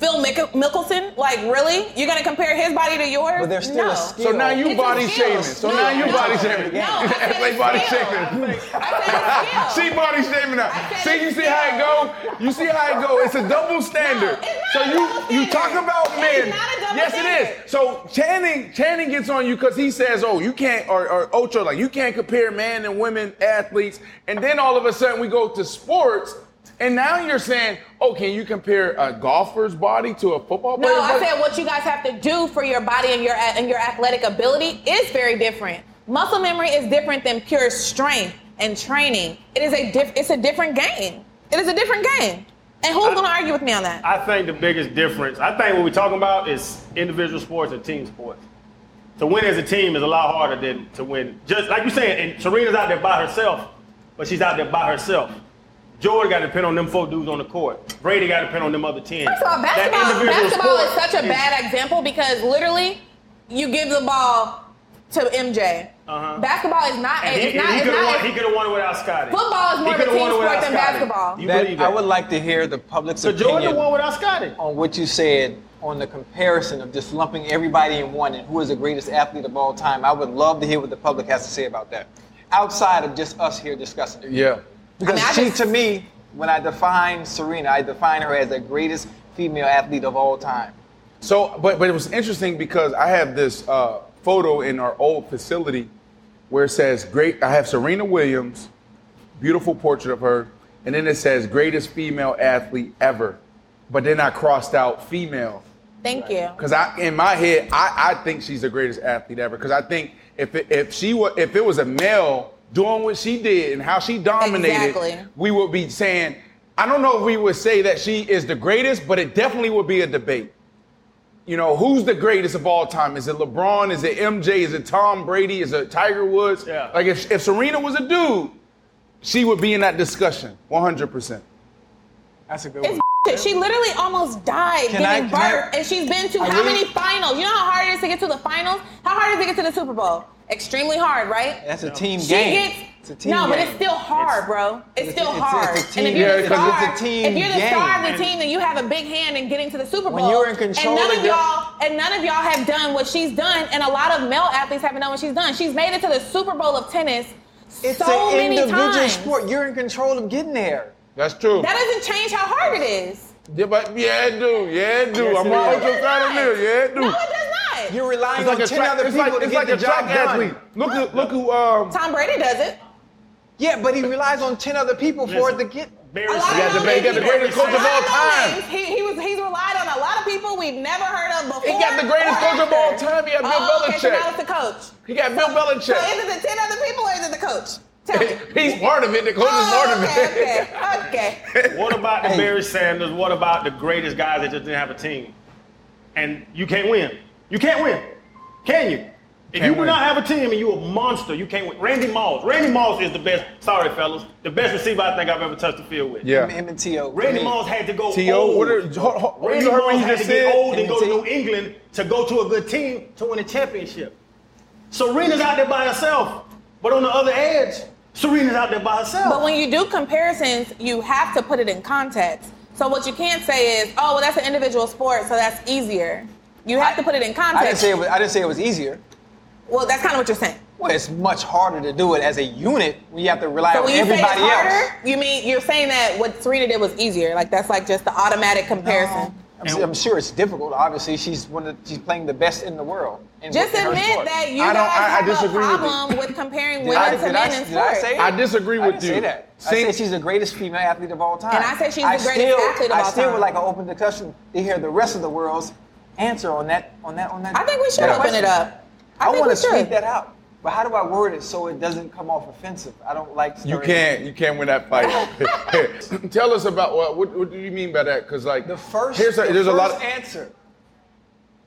Phil Mick- Mickelson. Like, really? You're gonna compare his body to yours? But there's still no. a skill. So now you It's body skill. shaming. So No, now you no, body no, shaming. no, I said it's body skill. shaming. I said it's skill. She body shaming now. See, you it's see how it go? You see how it go? It's a double standard. it's not so a you double you talk standard. about It's men. not a double yes, standard. it is. So Channing Channing gets on you because he says, "Oh, you can't," or, or Ocho like you can't compare man and women athletes. And then all of a sudden we go to sports. And now you're saying, oh, can you compare a golfer's body to a football player's No, I body? said what you guys have to do for your body and your and your athletic ability is very different. Muscle memory is different than pure strength and training. It is a diff- it's a different game. It is a different game. And who's going to argue with me on that? I think the biggest difference, I think what we're talking about is individual sports and team sports. To win as a team is a lot harder than to win. Just like you're saying, and Serena's out there by herself, but she's out there by herself. Jordan got to depend on them four dudes on the court. Brady got to depend on them other ten. First of all, basketball, basketball is such a bad example because literally you give the ball to MJ. Uh-huh. Basketball is not. And he, it's not. he could have not won, he could have won it without Scottie. Football is more He of a team won sport than Scottie. basketball. You That- believe I would like to hear the public's So Jordan opinion won without Scottie. on what you said on the comparison of just lumping everybody in one and who is the greatest athlete of all time. I would love to hear what the public has to say about that, outside of just us here discussing it. Yeah. Because I mean, I she, just- to me, when I define Serena, I define her as the greatest female athlete of all time. So, but but it was interesting because I have this uh, photo in our old facility where it says great. I have Serena Williams, beautiful portrait of her, and then it says greatest female athlete ever. But then I crossed out female Thank you. because I in my head I, I think she's the greatest athlete ever because I think if it, if she were if it was a male doing what she did and how she dominated, Exactly. we would be saying I don't know if we would say that she is the greatest, but it definitely would be a debate. You know, who's the greatest of all time? Is it LeBron? Is it MJ? Is it Tom Brady? Is it Tiger Woods? Yeah. Like if, if Serena was a dude, she would be in that discussion 100%. That's a good It's one. shit. She literally almost died Can giving I- birth, and she's been to I how really- many finals? You know how hard it is to get to the finals? How hard is it to get to the Super Bowl? Extremely hard, right? That's a team She game. gets It's a team no, but it's still hard, bro. It's, It's- still it's- hard. it's a and if team- you're Yeah, the 'cause star, it's a team if you're the star of the team, then you have a big hand in getting to the Super Bowl. When you're in control and none of of y'all, and none of y'all have done what she's done, and a lot of male athletes haven't done what she's done. She's made it to the Super Bowl of tennis It's so an many individual times. sport. You're in control of getting there. That's true. That doesn't change how hard it is. Yeah, but yeah, it do. Yeah, it do. Yes, I'm it an is. ultra fan of this. Yeah, it do. No, it does not. You're relying like on 10 track, other people like, to get like the a job done. athlete. Look who, look who, um, Tom Brady does it. Yeah, but he relies on 10 other people for it to get. Barry A lot got of the- no you got the names. greatest coach of all time. He, he was he's relied on a lot of people we've never heard of before. He got the greatest coach of all time. He got Bill oh, Okay, so Belichick. now it's the coach. he got Bill So Belichick. is it the ten other people or is it the coach? He's part of it. The coach is Oh, part of okay, it. okay, okay. What about the Barry Sanders? What about the greatest guys that just didn't have a team? And you can't win. You can't win. Can you? If Can't you do win. not have a team and you're a monster, you can't win. Randy Moss. Randy Moss is the best. Sorry, fellas. The best receiver I think I've ever touched the field with. Yeah. Him and T.O. Randy Me. Moss had to go T.O., old. what are- ho- ho- Randy you heard what Moss he had just to get said? old and go to New England to go to a good team to win a championship. Serena's out there by herself. But on the other edge, Serena's out there by herself. But when you do comparisons, you have to put it in context. So what you can't say is, oh, well, that's an individual sport, so that's easier. You have to put it in I didn't context. say it was, I didn't say it was easier. well, that's kind of what you're saying. Well, it's much harder to do it as a unit when you have to rely So on when you say it's everybody else. harder, you mean you're saying that what Serena did was easier? Like that's like just the automatic comparison. I'm, s- I'm sure it's difficult. Obviously, she's one of the, she's playing the best in the world. In, Just in admit sport. that you I don't- guys I- I have disagree a problem with, comparing women I, to men I, in did I sports. I disagree I with didn't say you. that. I Same- said she's the greatest female athlete of all time. And I say she's the I greatest still, athlete of all time. I still time. would like an open discussion to hear the rest of the world's answer on that. On that. On that. I think we should open question. it up. I, I, want to speak that out. But how do I word it so it doesn't come off offensive? I don't like. You can't. You can't win that fight. Tell us about what, what. What do you mean by that? Because like The first. Here's a, the there's a lot. Of, answer.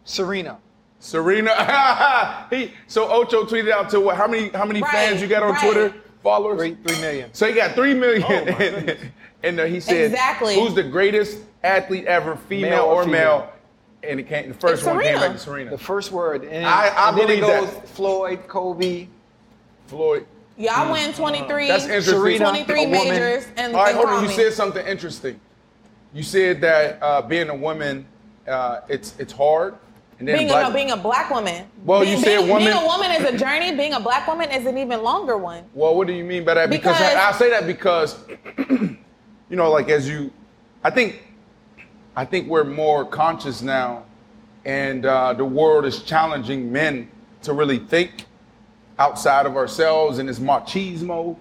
Serena. Serena. he so Ocho tweeted out to what? How many? How many Right, fans you got on right. Twitter? Followers. Three, three million. So he got three million. Oh, my and uh, he said, Exactly. "Who's the greatest athlete ever, female, Male or or male?" Female? And it came. The first It's one came back to Serena. The first word. And, I- I and then it believe that. Floyd, Kobe. Floyd. Y'all win 23, That's interesting. Serena, 23 a woman. majors, and, All right, hold on. You said something interesting. You said that uh, being a woman, uh, it's it's hard. And then being, black, a, no, being a black woman. Well, being, you said being, woman- Being a woman is a journey. Being a black woman is an even longer one. Well, what do you mean by that? Because, Because- I, I say that because, you know, like as you, I think, I think we're more conscious now, and uh, the world is challenging men to really think outside of ourselves and this machismo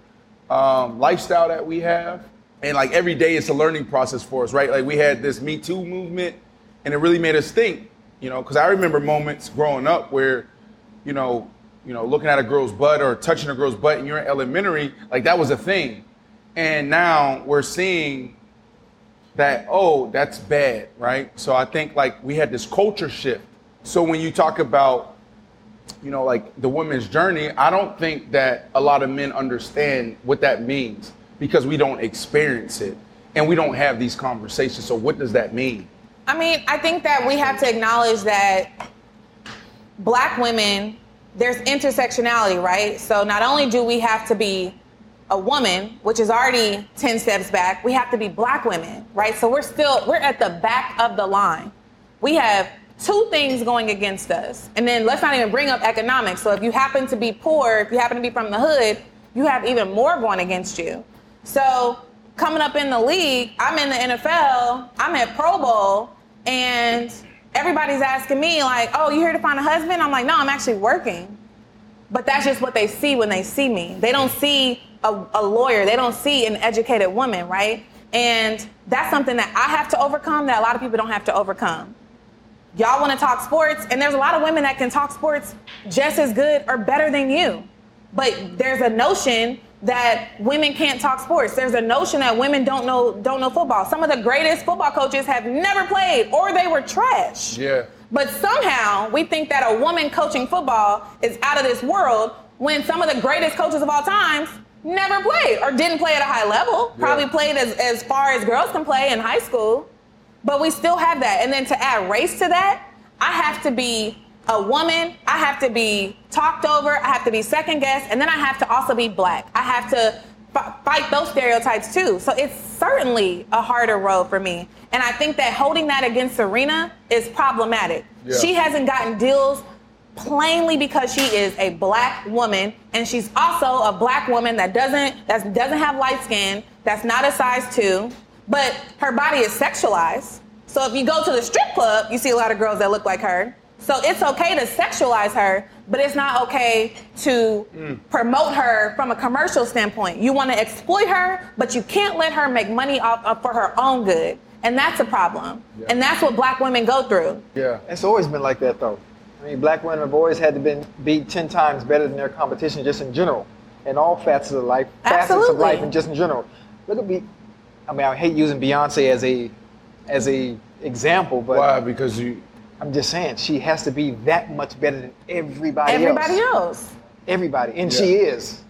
um, lifestyle that we have. And like every day, it's a learning process for us, right? Like we had this Me Too movement, and it really made us think, you know, because I remember moments growing up where, you know, you know, looking at a girl's butt or touching a girl's butt, and you're in elementary, like that was a thing. And now we're seeing that oh that's bad right? So i think like we had this culture shift. So when you talk about you know like the women's journey i don't think that a lot of men understand what that means because we don't experience it and we don't have these conversations. So what does that mean? I mean, I think that we have to acknowledge that black women there's intersectionality, right? So not only do we have to be a woman, which is already 10 steps back, we have to be black women, right? So we're still, we're at the back of the line. We have two things going against us. And then let's not even bring up economics. So if you happen to be poor, if you happen to be from the hood, you have even more going against you. So coming up in the league, I'm in the NFL, I'm at Pro Bowl, and everybody's asking me, like, oh, you here to find a husband? I'm like, no, I'm actually working. But that's just what they see when they see me. They don't see a, a lawyer, they don't see an educated woman, right? And that's something that I have to overcome that a lot of people don't have to overcome. Y'all want to talk sports, and there's a lot of women that can talk sports just as good or better than you. But there's a notion that women can't talk sports. There's a notion that women don't know don't know football. Some of the greatest football coaches have never played or they were trash. Yeah. But somehow we think that a woman coaching football is out of this world when some of the greatest coaches of all times never played or didn't play at a high level. Probably played as, as far as girls can play in high school. But we still have that. And then to add race to that, I have to be a woman, I have to be talked over, I have to be second guessed, and then I have to also be black. I have to f- fight those stereotypes too. So it's certainly a harder road for me. And I think that holding that against Serena is problematic. Yeah. She hasn't gotten deals plainly because she is a black woman and she's also a black woman that doesn't that doesn't have light skin, that's not a size 2, but her body is sexualized. So if you go to the strip club, you see a lot of girls that look like her. So it's okay to sexualize her, but it's not okay to promote her from a commercial standpoint. You want to exploit her, but you can't let her make money off of for her own good. And that's a problem. And that's what black women go through. Yeah. It's always been like that, though. I mean, black women have always had to been, be 10 times better than their competition just in general, in all facets of life, facets of life, and just in general. Look at me. I mean, I hate using Beyonce as a as a example, but why? Because you. I'm just saying she has to be that much better than everybody, Everybody else. Everybody else. Everybody, and Yeah. she is.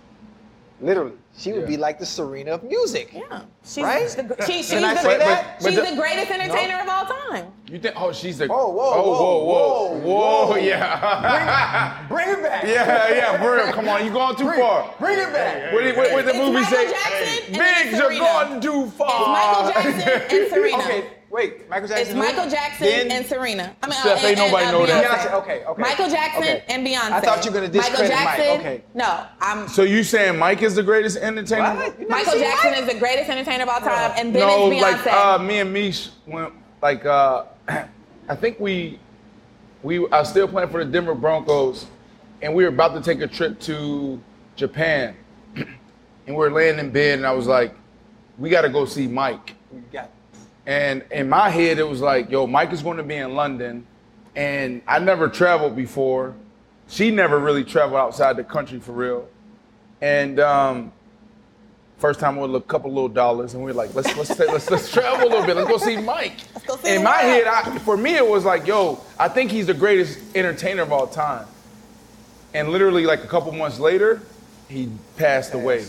Literally, she would be like the Serena of music. Yeah. She's right? the, she, she's, Can I the, say that? she's the greatest entertainer of all time. You think? Oh, she's the. Whoa, whoa, oh, whoa, whoa, whoa, whoa. yeah. Bring it back. Yeah, yeah, for real. Come on, you going too Bring- far. bring it back. What did what, what the It's movie Michael say? Jackson and then Biggs, you're going too far. It's Michael Jackson and Serena. Okay, wait, Michael Jackson. It's? Michael Jackson Then- and Serena. I mean, Steph, uh, ain't and- nobody and, uh, know that. Beyonce. Beyonce, okay, okay. Michael Jackson Okay. and Beyonce. I thought you were gonna Michael discredit Mike, okay. No, I'm. So you saying Mike is the greatest entertainer? Michael Jackson is the greatest entertainer of all time, and then no, it's Beyonce. like uh, me and Mish went like uh, I think we we I was still playing for the Denver Broncos, and we were about to take a trip to Japan, and we are laying in bed, and I was like, we got to go see Mike. You got And in my head, it was like, yo, Mike is going to be in London, and I never traveled before. She never really traveled outside the country for real, and um, first time with a couple little dollars, and we were like, let's let's let's let's travel a little bit. Let's go see Mike. see in my world. head, I, for me, it was like, yo, I think he's the greatest entertainer of all time. And literally, like a couple months later, he passed away.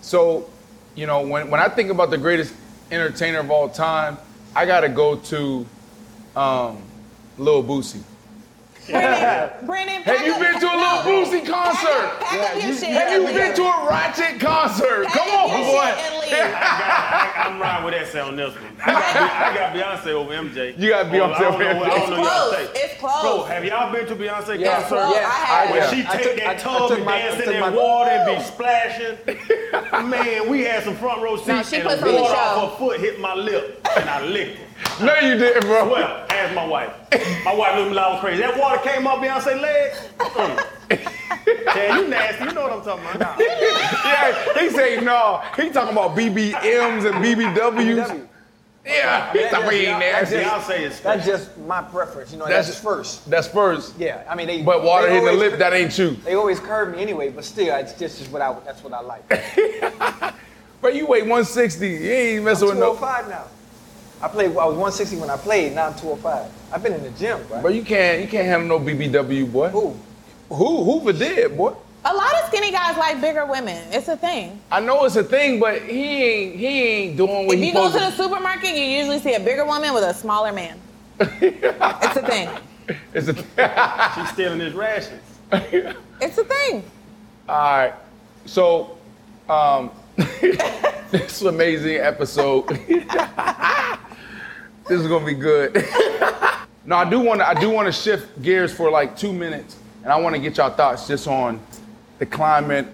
So, you know, when, when I think about the greatest entertainer of all time, I gotta go to um, Lil Boosie. Brandon, Have you been to a Lil Boosie concert? pack up your shit Have you been to a Ratchet concert? Come on, boy. shit and leave. I, am riding with that on this one. I got, I got Beyonce over MJ. You got Oh, Beyonce over know I don't MJ. know y'all It's take. close. It's close. Bro, have y'all been to Beyonce Yeah, concert? close. I have. When she I take took- that I- I tub took and my- dance in took that water and be splashing, man, we had some front row seats No, she and puts the on water off her foot hit my lip and I licked it. No, you didn't, bro. Well, ask my wife. My wife looked at me like I was crazy. That water came off Beyonce leg. Yeah, you nasty. You know what I'm talking about. yeah, he say no. He talking about BBMs and BBWs. Yeah, he talking about he ain't That's nasty. just- Beyonce is That's just my preference. You know, That's- that's, first. That's first. Yeah, I mean they. But water they hitting the lip, that ain't you. They always curve me anyway, but still, it's just is what I. That's what I like. But you weigh 160. You ain't messing with no. 205 now. I played. I was 160 when I played. Now I'm 205. I've been in the gym, bro. But you can't you can't handle no BBW, boy. Who? Who? Hoover did, boy. A lot of skinny guys like bigger women. It's a thing. I know it's a thing, but he ain't he ain't doing what If he you go to the supermarket, you usually see a bigger woman with a smaller man. it's a thing. It's a She's stealing his rations. It's a thing. All right. So, um, this amazing episode. This is gonna be good. no, I do want to. I do want to shift gears for like two minutes, and I want to get y'all thoughts just on the climate,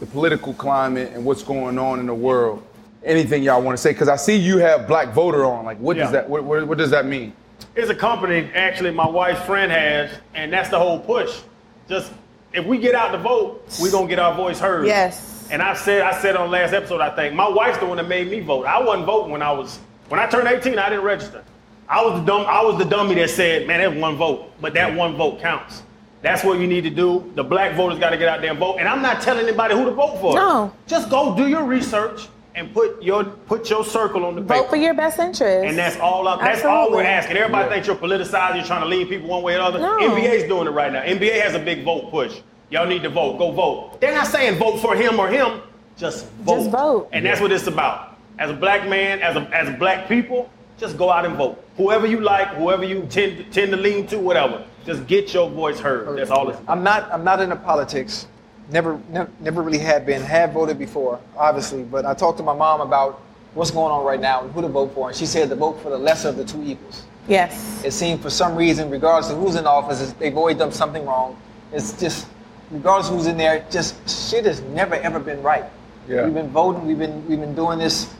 the political climate, and what's going on in the world. Anything y'all want to say? Because I see you have Black Voter on. Like, what Yeah. does that? What, what, what does that mean? It's a company actually my wife's friend has, and that's the whole push. Just if we get out to vote, we're gonna get our voice heard. Yes. And I said I said on last episode, I think my wife's the one that made me vote. I wasn't voting when I was when I turned 18, I didn't register. I was the dumb I was the dummy that said, man, there's one vote, but that one vote counts. That's what you need to do. The black voters got to get out there and vote. And I'm not telling anybody who to vote for. No. Just go do your research and put your put your circle on the paper. Vote for your best interest. And that's all up. That's all we're asking. Everybody thinks you're politicized. You're trying to lead people one way or the other. No. NBA's doing it right now. NBA has a big vote push. Y'all need to vote. Go vote. They're not saying vote for him or him. Just vote. Just vote. And that's what it's about. As a black man, as a, as a black people, just go out and vote. Whoever you like, whoever you tend tend to lean to, whatever. Just get your voice heard. That's all it's about. I'm not. I'm not into politics. Never, never, never really have been. Have voted before, obviously, but I talked to my mom about what's going on right now and who to vote for, and she said to vote for the lesser of the two evils. Yes. It seems for some reason, regardless of who's in office, they've always done something wrong. It's just, regardless of who's in there, just shit has never ever been right. Yeah. We've been voting. We've been we've been doing this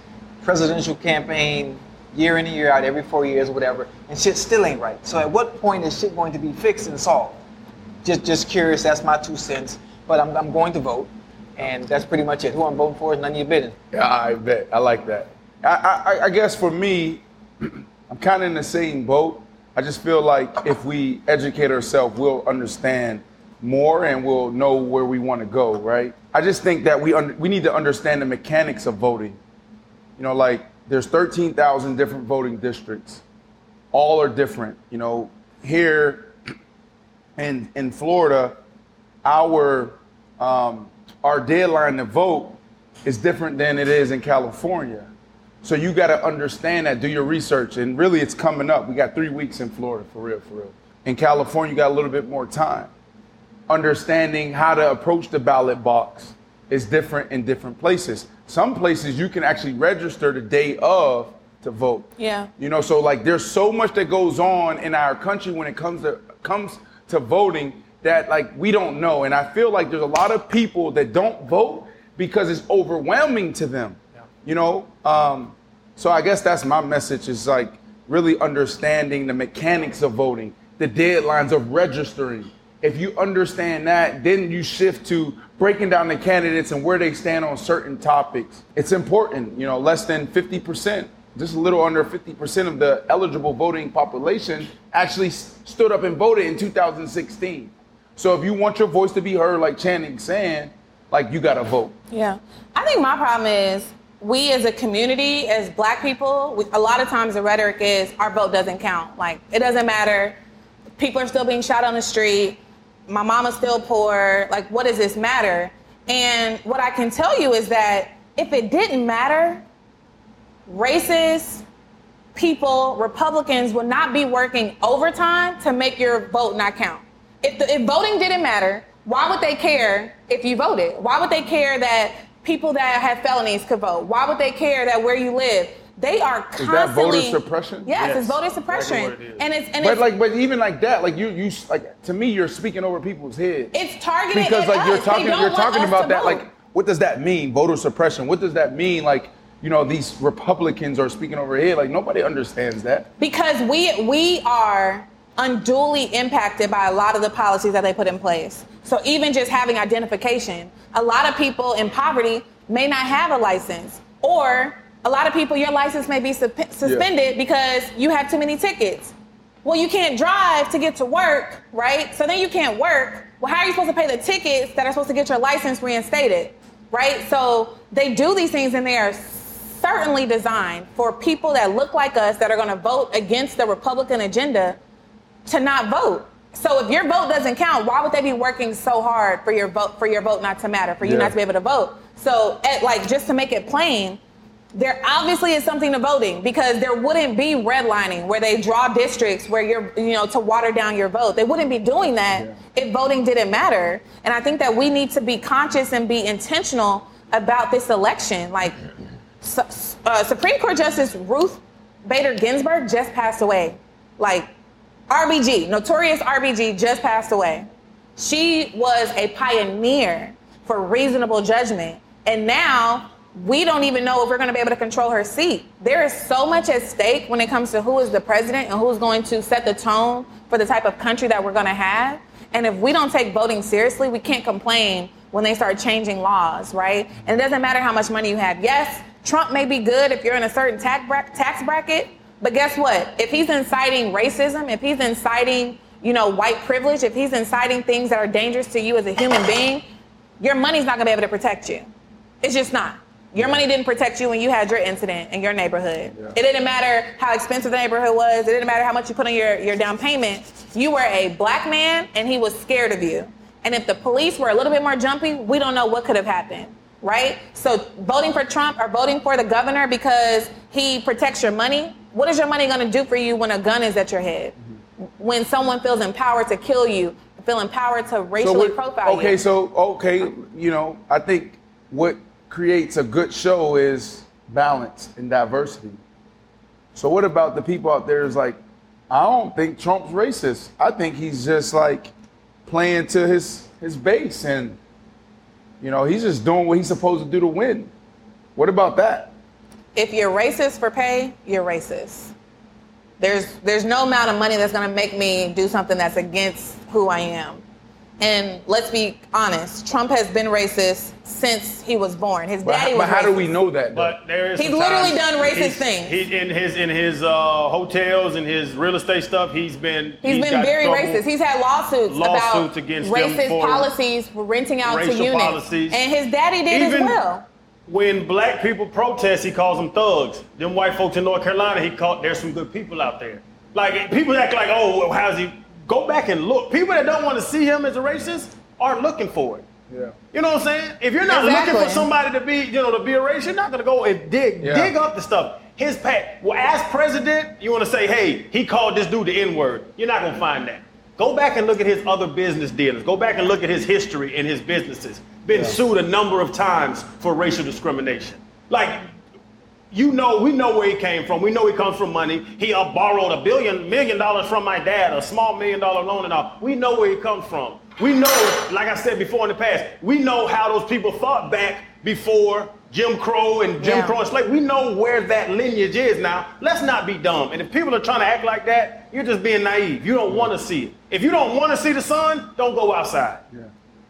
presidential campaign year in and year out, every four years, or whatever, and shit still ain't right. So at what point is shit going to be fixed and solved? Just just curious. That's my two cents. But I'm I'm going to vote, and that's pretty much it. Who I'm voting for is none of your business. Yeah, I bet. I like that. I, I, I guess for me, I'm kind of in the same boat. I just feel like if we educate ourselves, we'll understand more and we'll know where we want to go, right? I just think that we un- we need to understand the mechanics of voting. You know, like there's 13,000 different voting districts. All are different. You know, here in in Florida, our um, our deadline to vote is different than it is in California. So you got to understand that, do your research, and really it's coming up. We got three weeks in Florida, for real, for real. In California, you got a little bit more time. Understanding how to approach the ballot box is different in different places. Some places you can actually register the day of to vote. Yeah. You know, so like there's so much that goes on in our country when it comes to comes to voting that like we don't know. And I feel like there's a lot of people that don't vote because it's overwhelming to them. Yeah. You know? Um, so I guess that's my message is like really understanding the mechanics of voting, the deadlines of registering. If you understand that, then you shift to breaking down the candidates and where they stand on certain topics. It's important, you know, less than 50%, just a little under 50% of the eligible voting population actually stood up and voted in 2016. So if you want your voice to be heard, like Channing's saying, like you gotta vote. Yeah. I think my problem is we as a community, as black people, we, a lot of times the rhetoric is our vote doesn't count. Like, it doesn't matter. People are still being shot on the street. My mama's still poor. Like, what does this matter? And what I can tell you is that if it didn't matter, racist people, Republicans, would not be working overtime to make your vote not count. If, the, if voting didn't matter, why would they care if you voted? Why would they care that people that have felonies could vote? Why would they care that where you live? They are constantly. Is constantly. that voter suppression? Yes, it's voter suppression, and it's and but it's, like, but even like that, like you, you, like to me, you're speaking over people's heads. it's targeted because at like you're us. Talking, you're talking about that. vote. Like, what does that mean? Voter suppression. What does that mean? Like, you know, these Republicans are speaking over here. Like nobody understands that. Because we we are unduly impacted by a lot of the policies that they put in place. So even just having identification, a lot of people in poverty may not have a license, or a lot of people your license may be suspe- suspended because you have too many tickets. Well, you can't drive to get to work, right? So then you can't work. Well, how are you supposed to pay the tickets that are supposed to get your license reinstated, right? So they do these things and they are certainly designed for people that look like us that are going to vote against the Republican agenda to not vote. So if your vote doesn't count, why would they be working so hard for your vote for your vote not to matter, for you Yeah. not to be able to vote? So at, like just to make it plain, there obviously is something to voting because there wouldn't be redlining where they draw districts where you're, you know, to water down your vote. They wouldn't be doing that yeah. if voting didn't matter. And I think that we need to be conscious and be intentional about this election. Like, uh, Supreme Court Justice Ruth Bader Ginsburg just passed away. Like, RBG, notorious RBG, just passed away. She was a pioneer for reasonable judgment. And now we don't even know if we're going to be able to control her seat. There is so much at stake when it comes to who is the president and who's going to set the tone for the type of country that we're going to have. And if we don't take voting seriously, we can't complain when they start changing laws, right? And it doesn't matter how much money you have. Yes, Trump may be good if you're in a certain tax bracket, but guess what? If he's inciting racism, if he's inciting, you know, white privilege, if he's inciting things that are dangerous to you as a human being, your money's not going to be able to protect you. It's just not. Your money didn't protect you when you had your incident in your neighborhood. Yeah. It didn't matter how expensive the neighborhood was. It didn't matter how much you put on your, your down payment. You were a black man and he was scared of you. And if the police were a little bit more jumpy, we don't know what could have happened, right? So voting for Trump or voting for the governor because he protects your money, what is your money going to do for you when a gun is at your head? Mm-hmm. When someone feels empowered to kill you, feel empowered to racially so profile okay, you. Okay, so okay, you know, I think what creates a good show is balance and diversity. So what about the people out there is like, I don't think Trump's racist. I think he's just like playing to his his base and you know, he's just doing what he's supposed to do to win. What about that? If you're racist for pay, you're racist. There's there's no amount of money that's gonna make me do something that's against who I am. And let's be honest, Trump has been racist since he was born. His daddy but, was. But how do we know that? Though? But there is. He's literally done racist things. He, in his in his uh, hotels and his real estate stuff, he's been. he's, he's been very racist. He's had lawsuits, lawsuits about against racist for policies for renting out to units. Policies. And his daddy did Even as well. When black people protest, he calls them thugs. Them white folks in North Carolina, he called. There's some good people out there. Like people act like, oh, well, how's he? Go back and look. People that don't want to see him as a racist aren't looking for it. Yeah. You know what I'm saying? If you're not exactly. looking for somebody to be, you know, to be a racist, you're not gonna go and dig yeah. dig up the stuff. His pat. Well, as president, you want to say, hey, he called this dude the N-word. You're not gonna find that. Go back and look at his other business dealings. Go back and look at his history and his businesses. Been yeah. sued a number of times for racial discrimination. Like, you know, we know where he came from. We know he comes from money. He uh, borrowed a billion, million dollars from my dad, a small million dollar loan and all. We know where he comes from. We know, like I said before in the past, we know how those people thought back before Jim Crow and Jim yeah. Crow and slave. We know where that lineage is now. Let's not be dumb. And if people are trying to act like that, you're just being naive. You don't want to see it. If you don't want to see the sun, don't go outside. Yeah.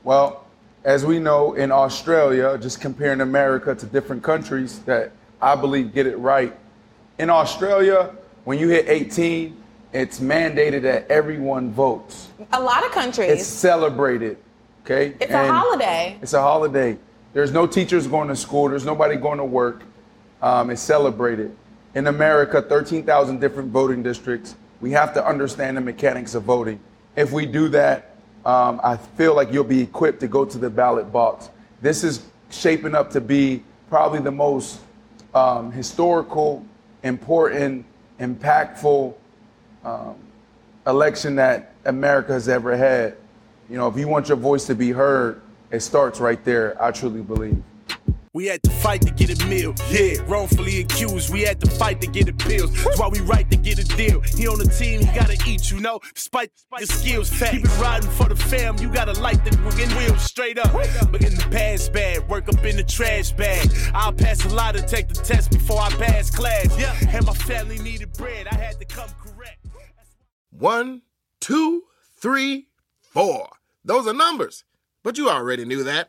Well, as we know in Australia, just comparing America to different countries that I believe get it right. In Australia, when you hit 18, it's mandated that everyone votes. A lot of countries. It's celebrated. Okay. It's and a holiday. It's a holiday. There's no teachers going to school. There's nobody going to work. Um, it's celebrated. In America, 13,000 different voting districts. We have to understand the mechanics of voting. If we do that, um, I feel like you'll be equipped to go to the ballot box. This is shaping up to be probably the most um, historical, important, impactful um, election that America has ever had. You know, if you want your voice to be heard, it starts right there. I truly believe. We had to fight to get a meal. Yeah, wrongfully accused. We had to fight to get appeals. That's why we right to get a deal. He on the team, he gotta eat, you know. Despite the skills, keep it riding for the fam. You gotta light the wheels straight up. But in the past bag, work up in the trash bag. I'll pass a lot to take the test before I pass class. Yeah, and my family needed bread. I had to come correct. One, two, three, four. Those are numbers. But you already knew that.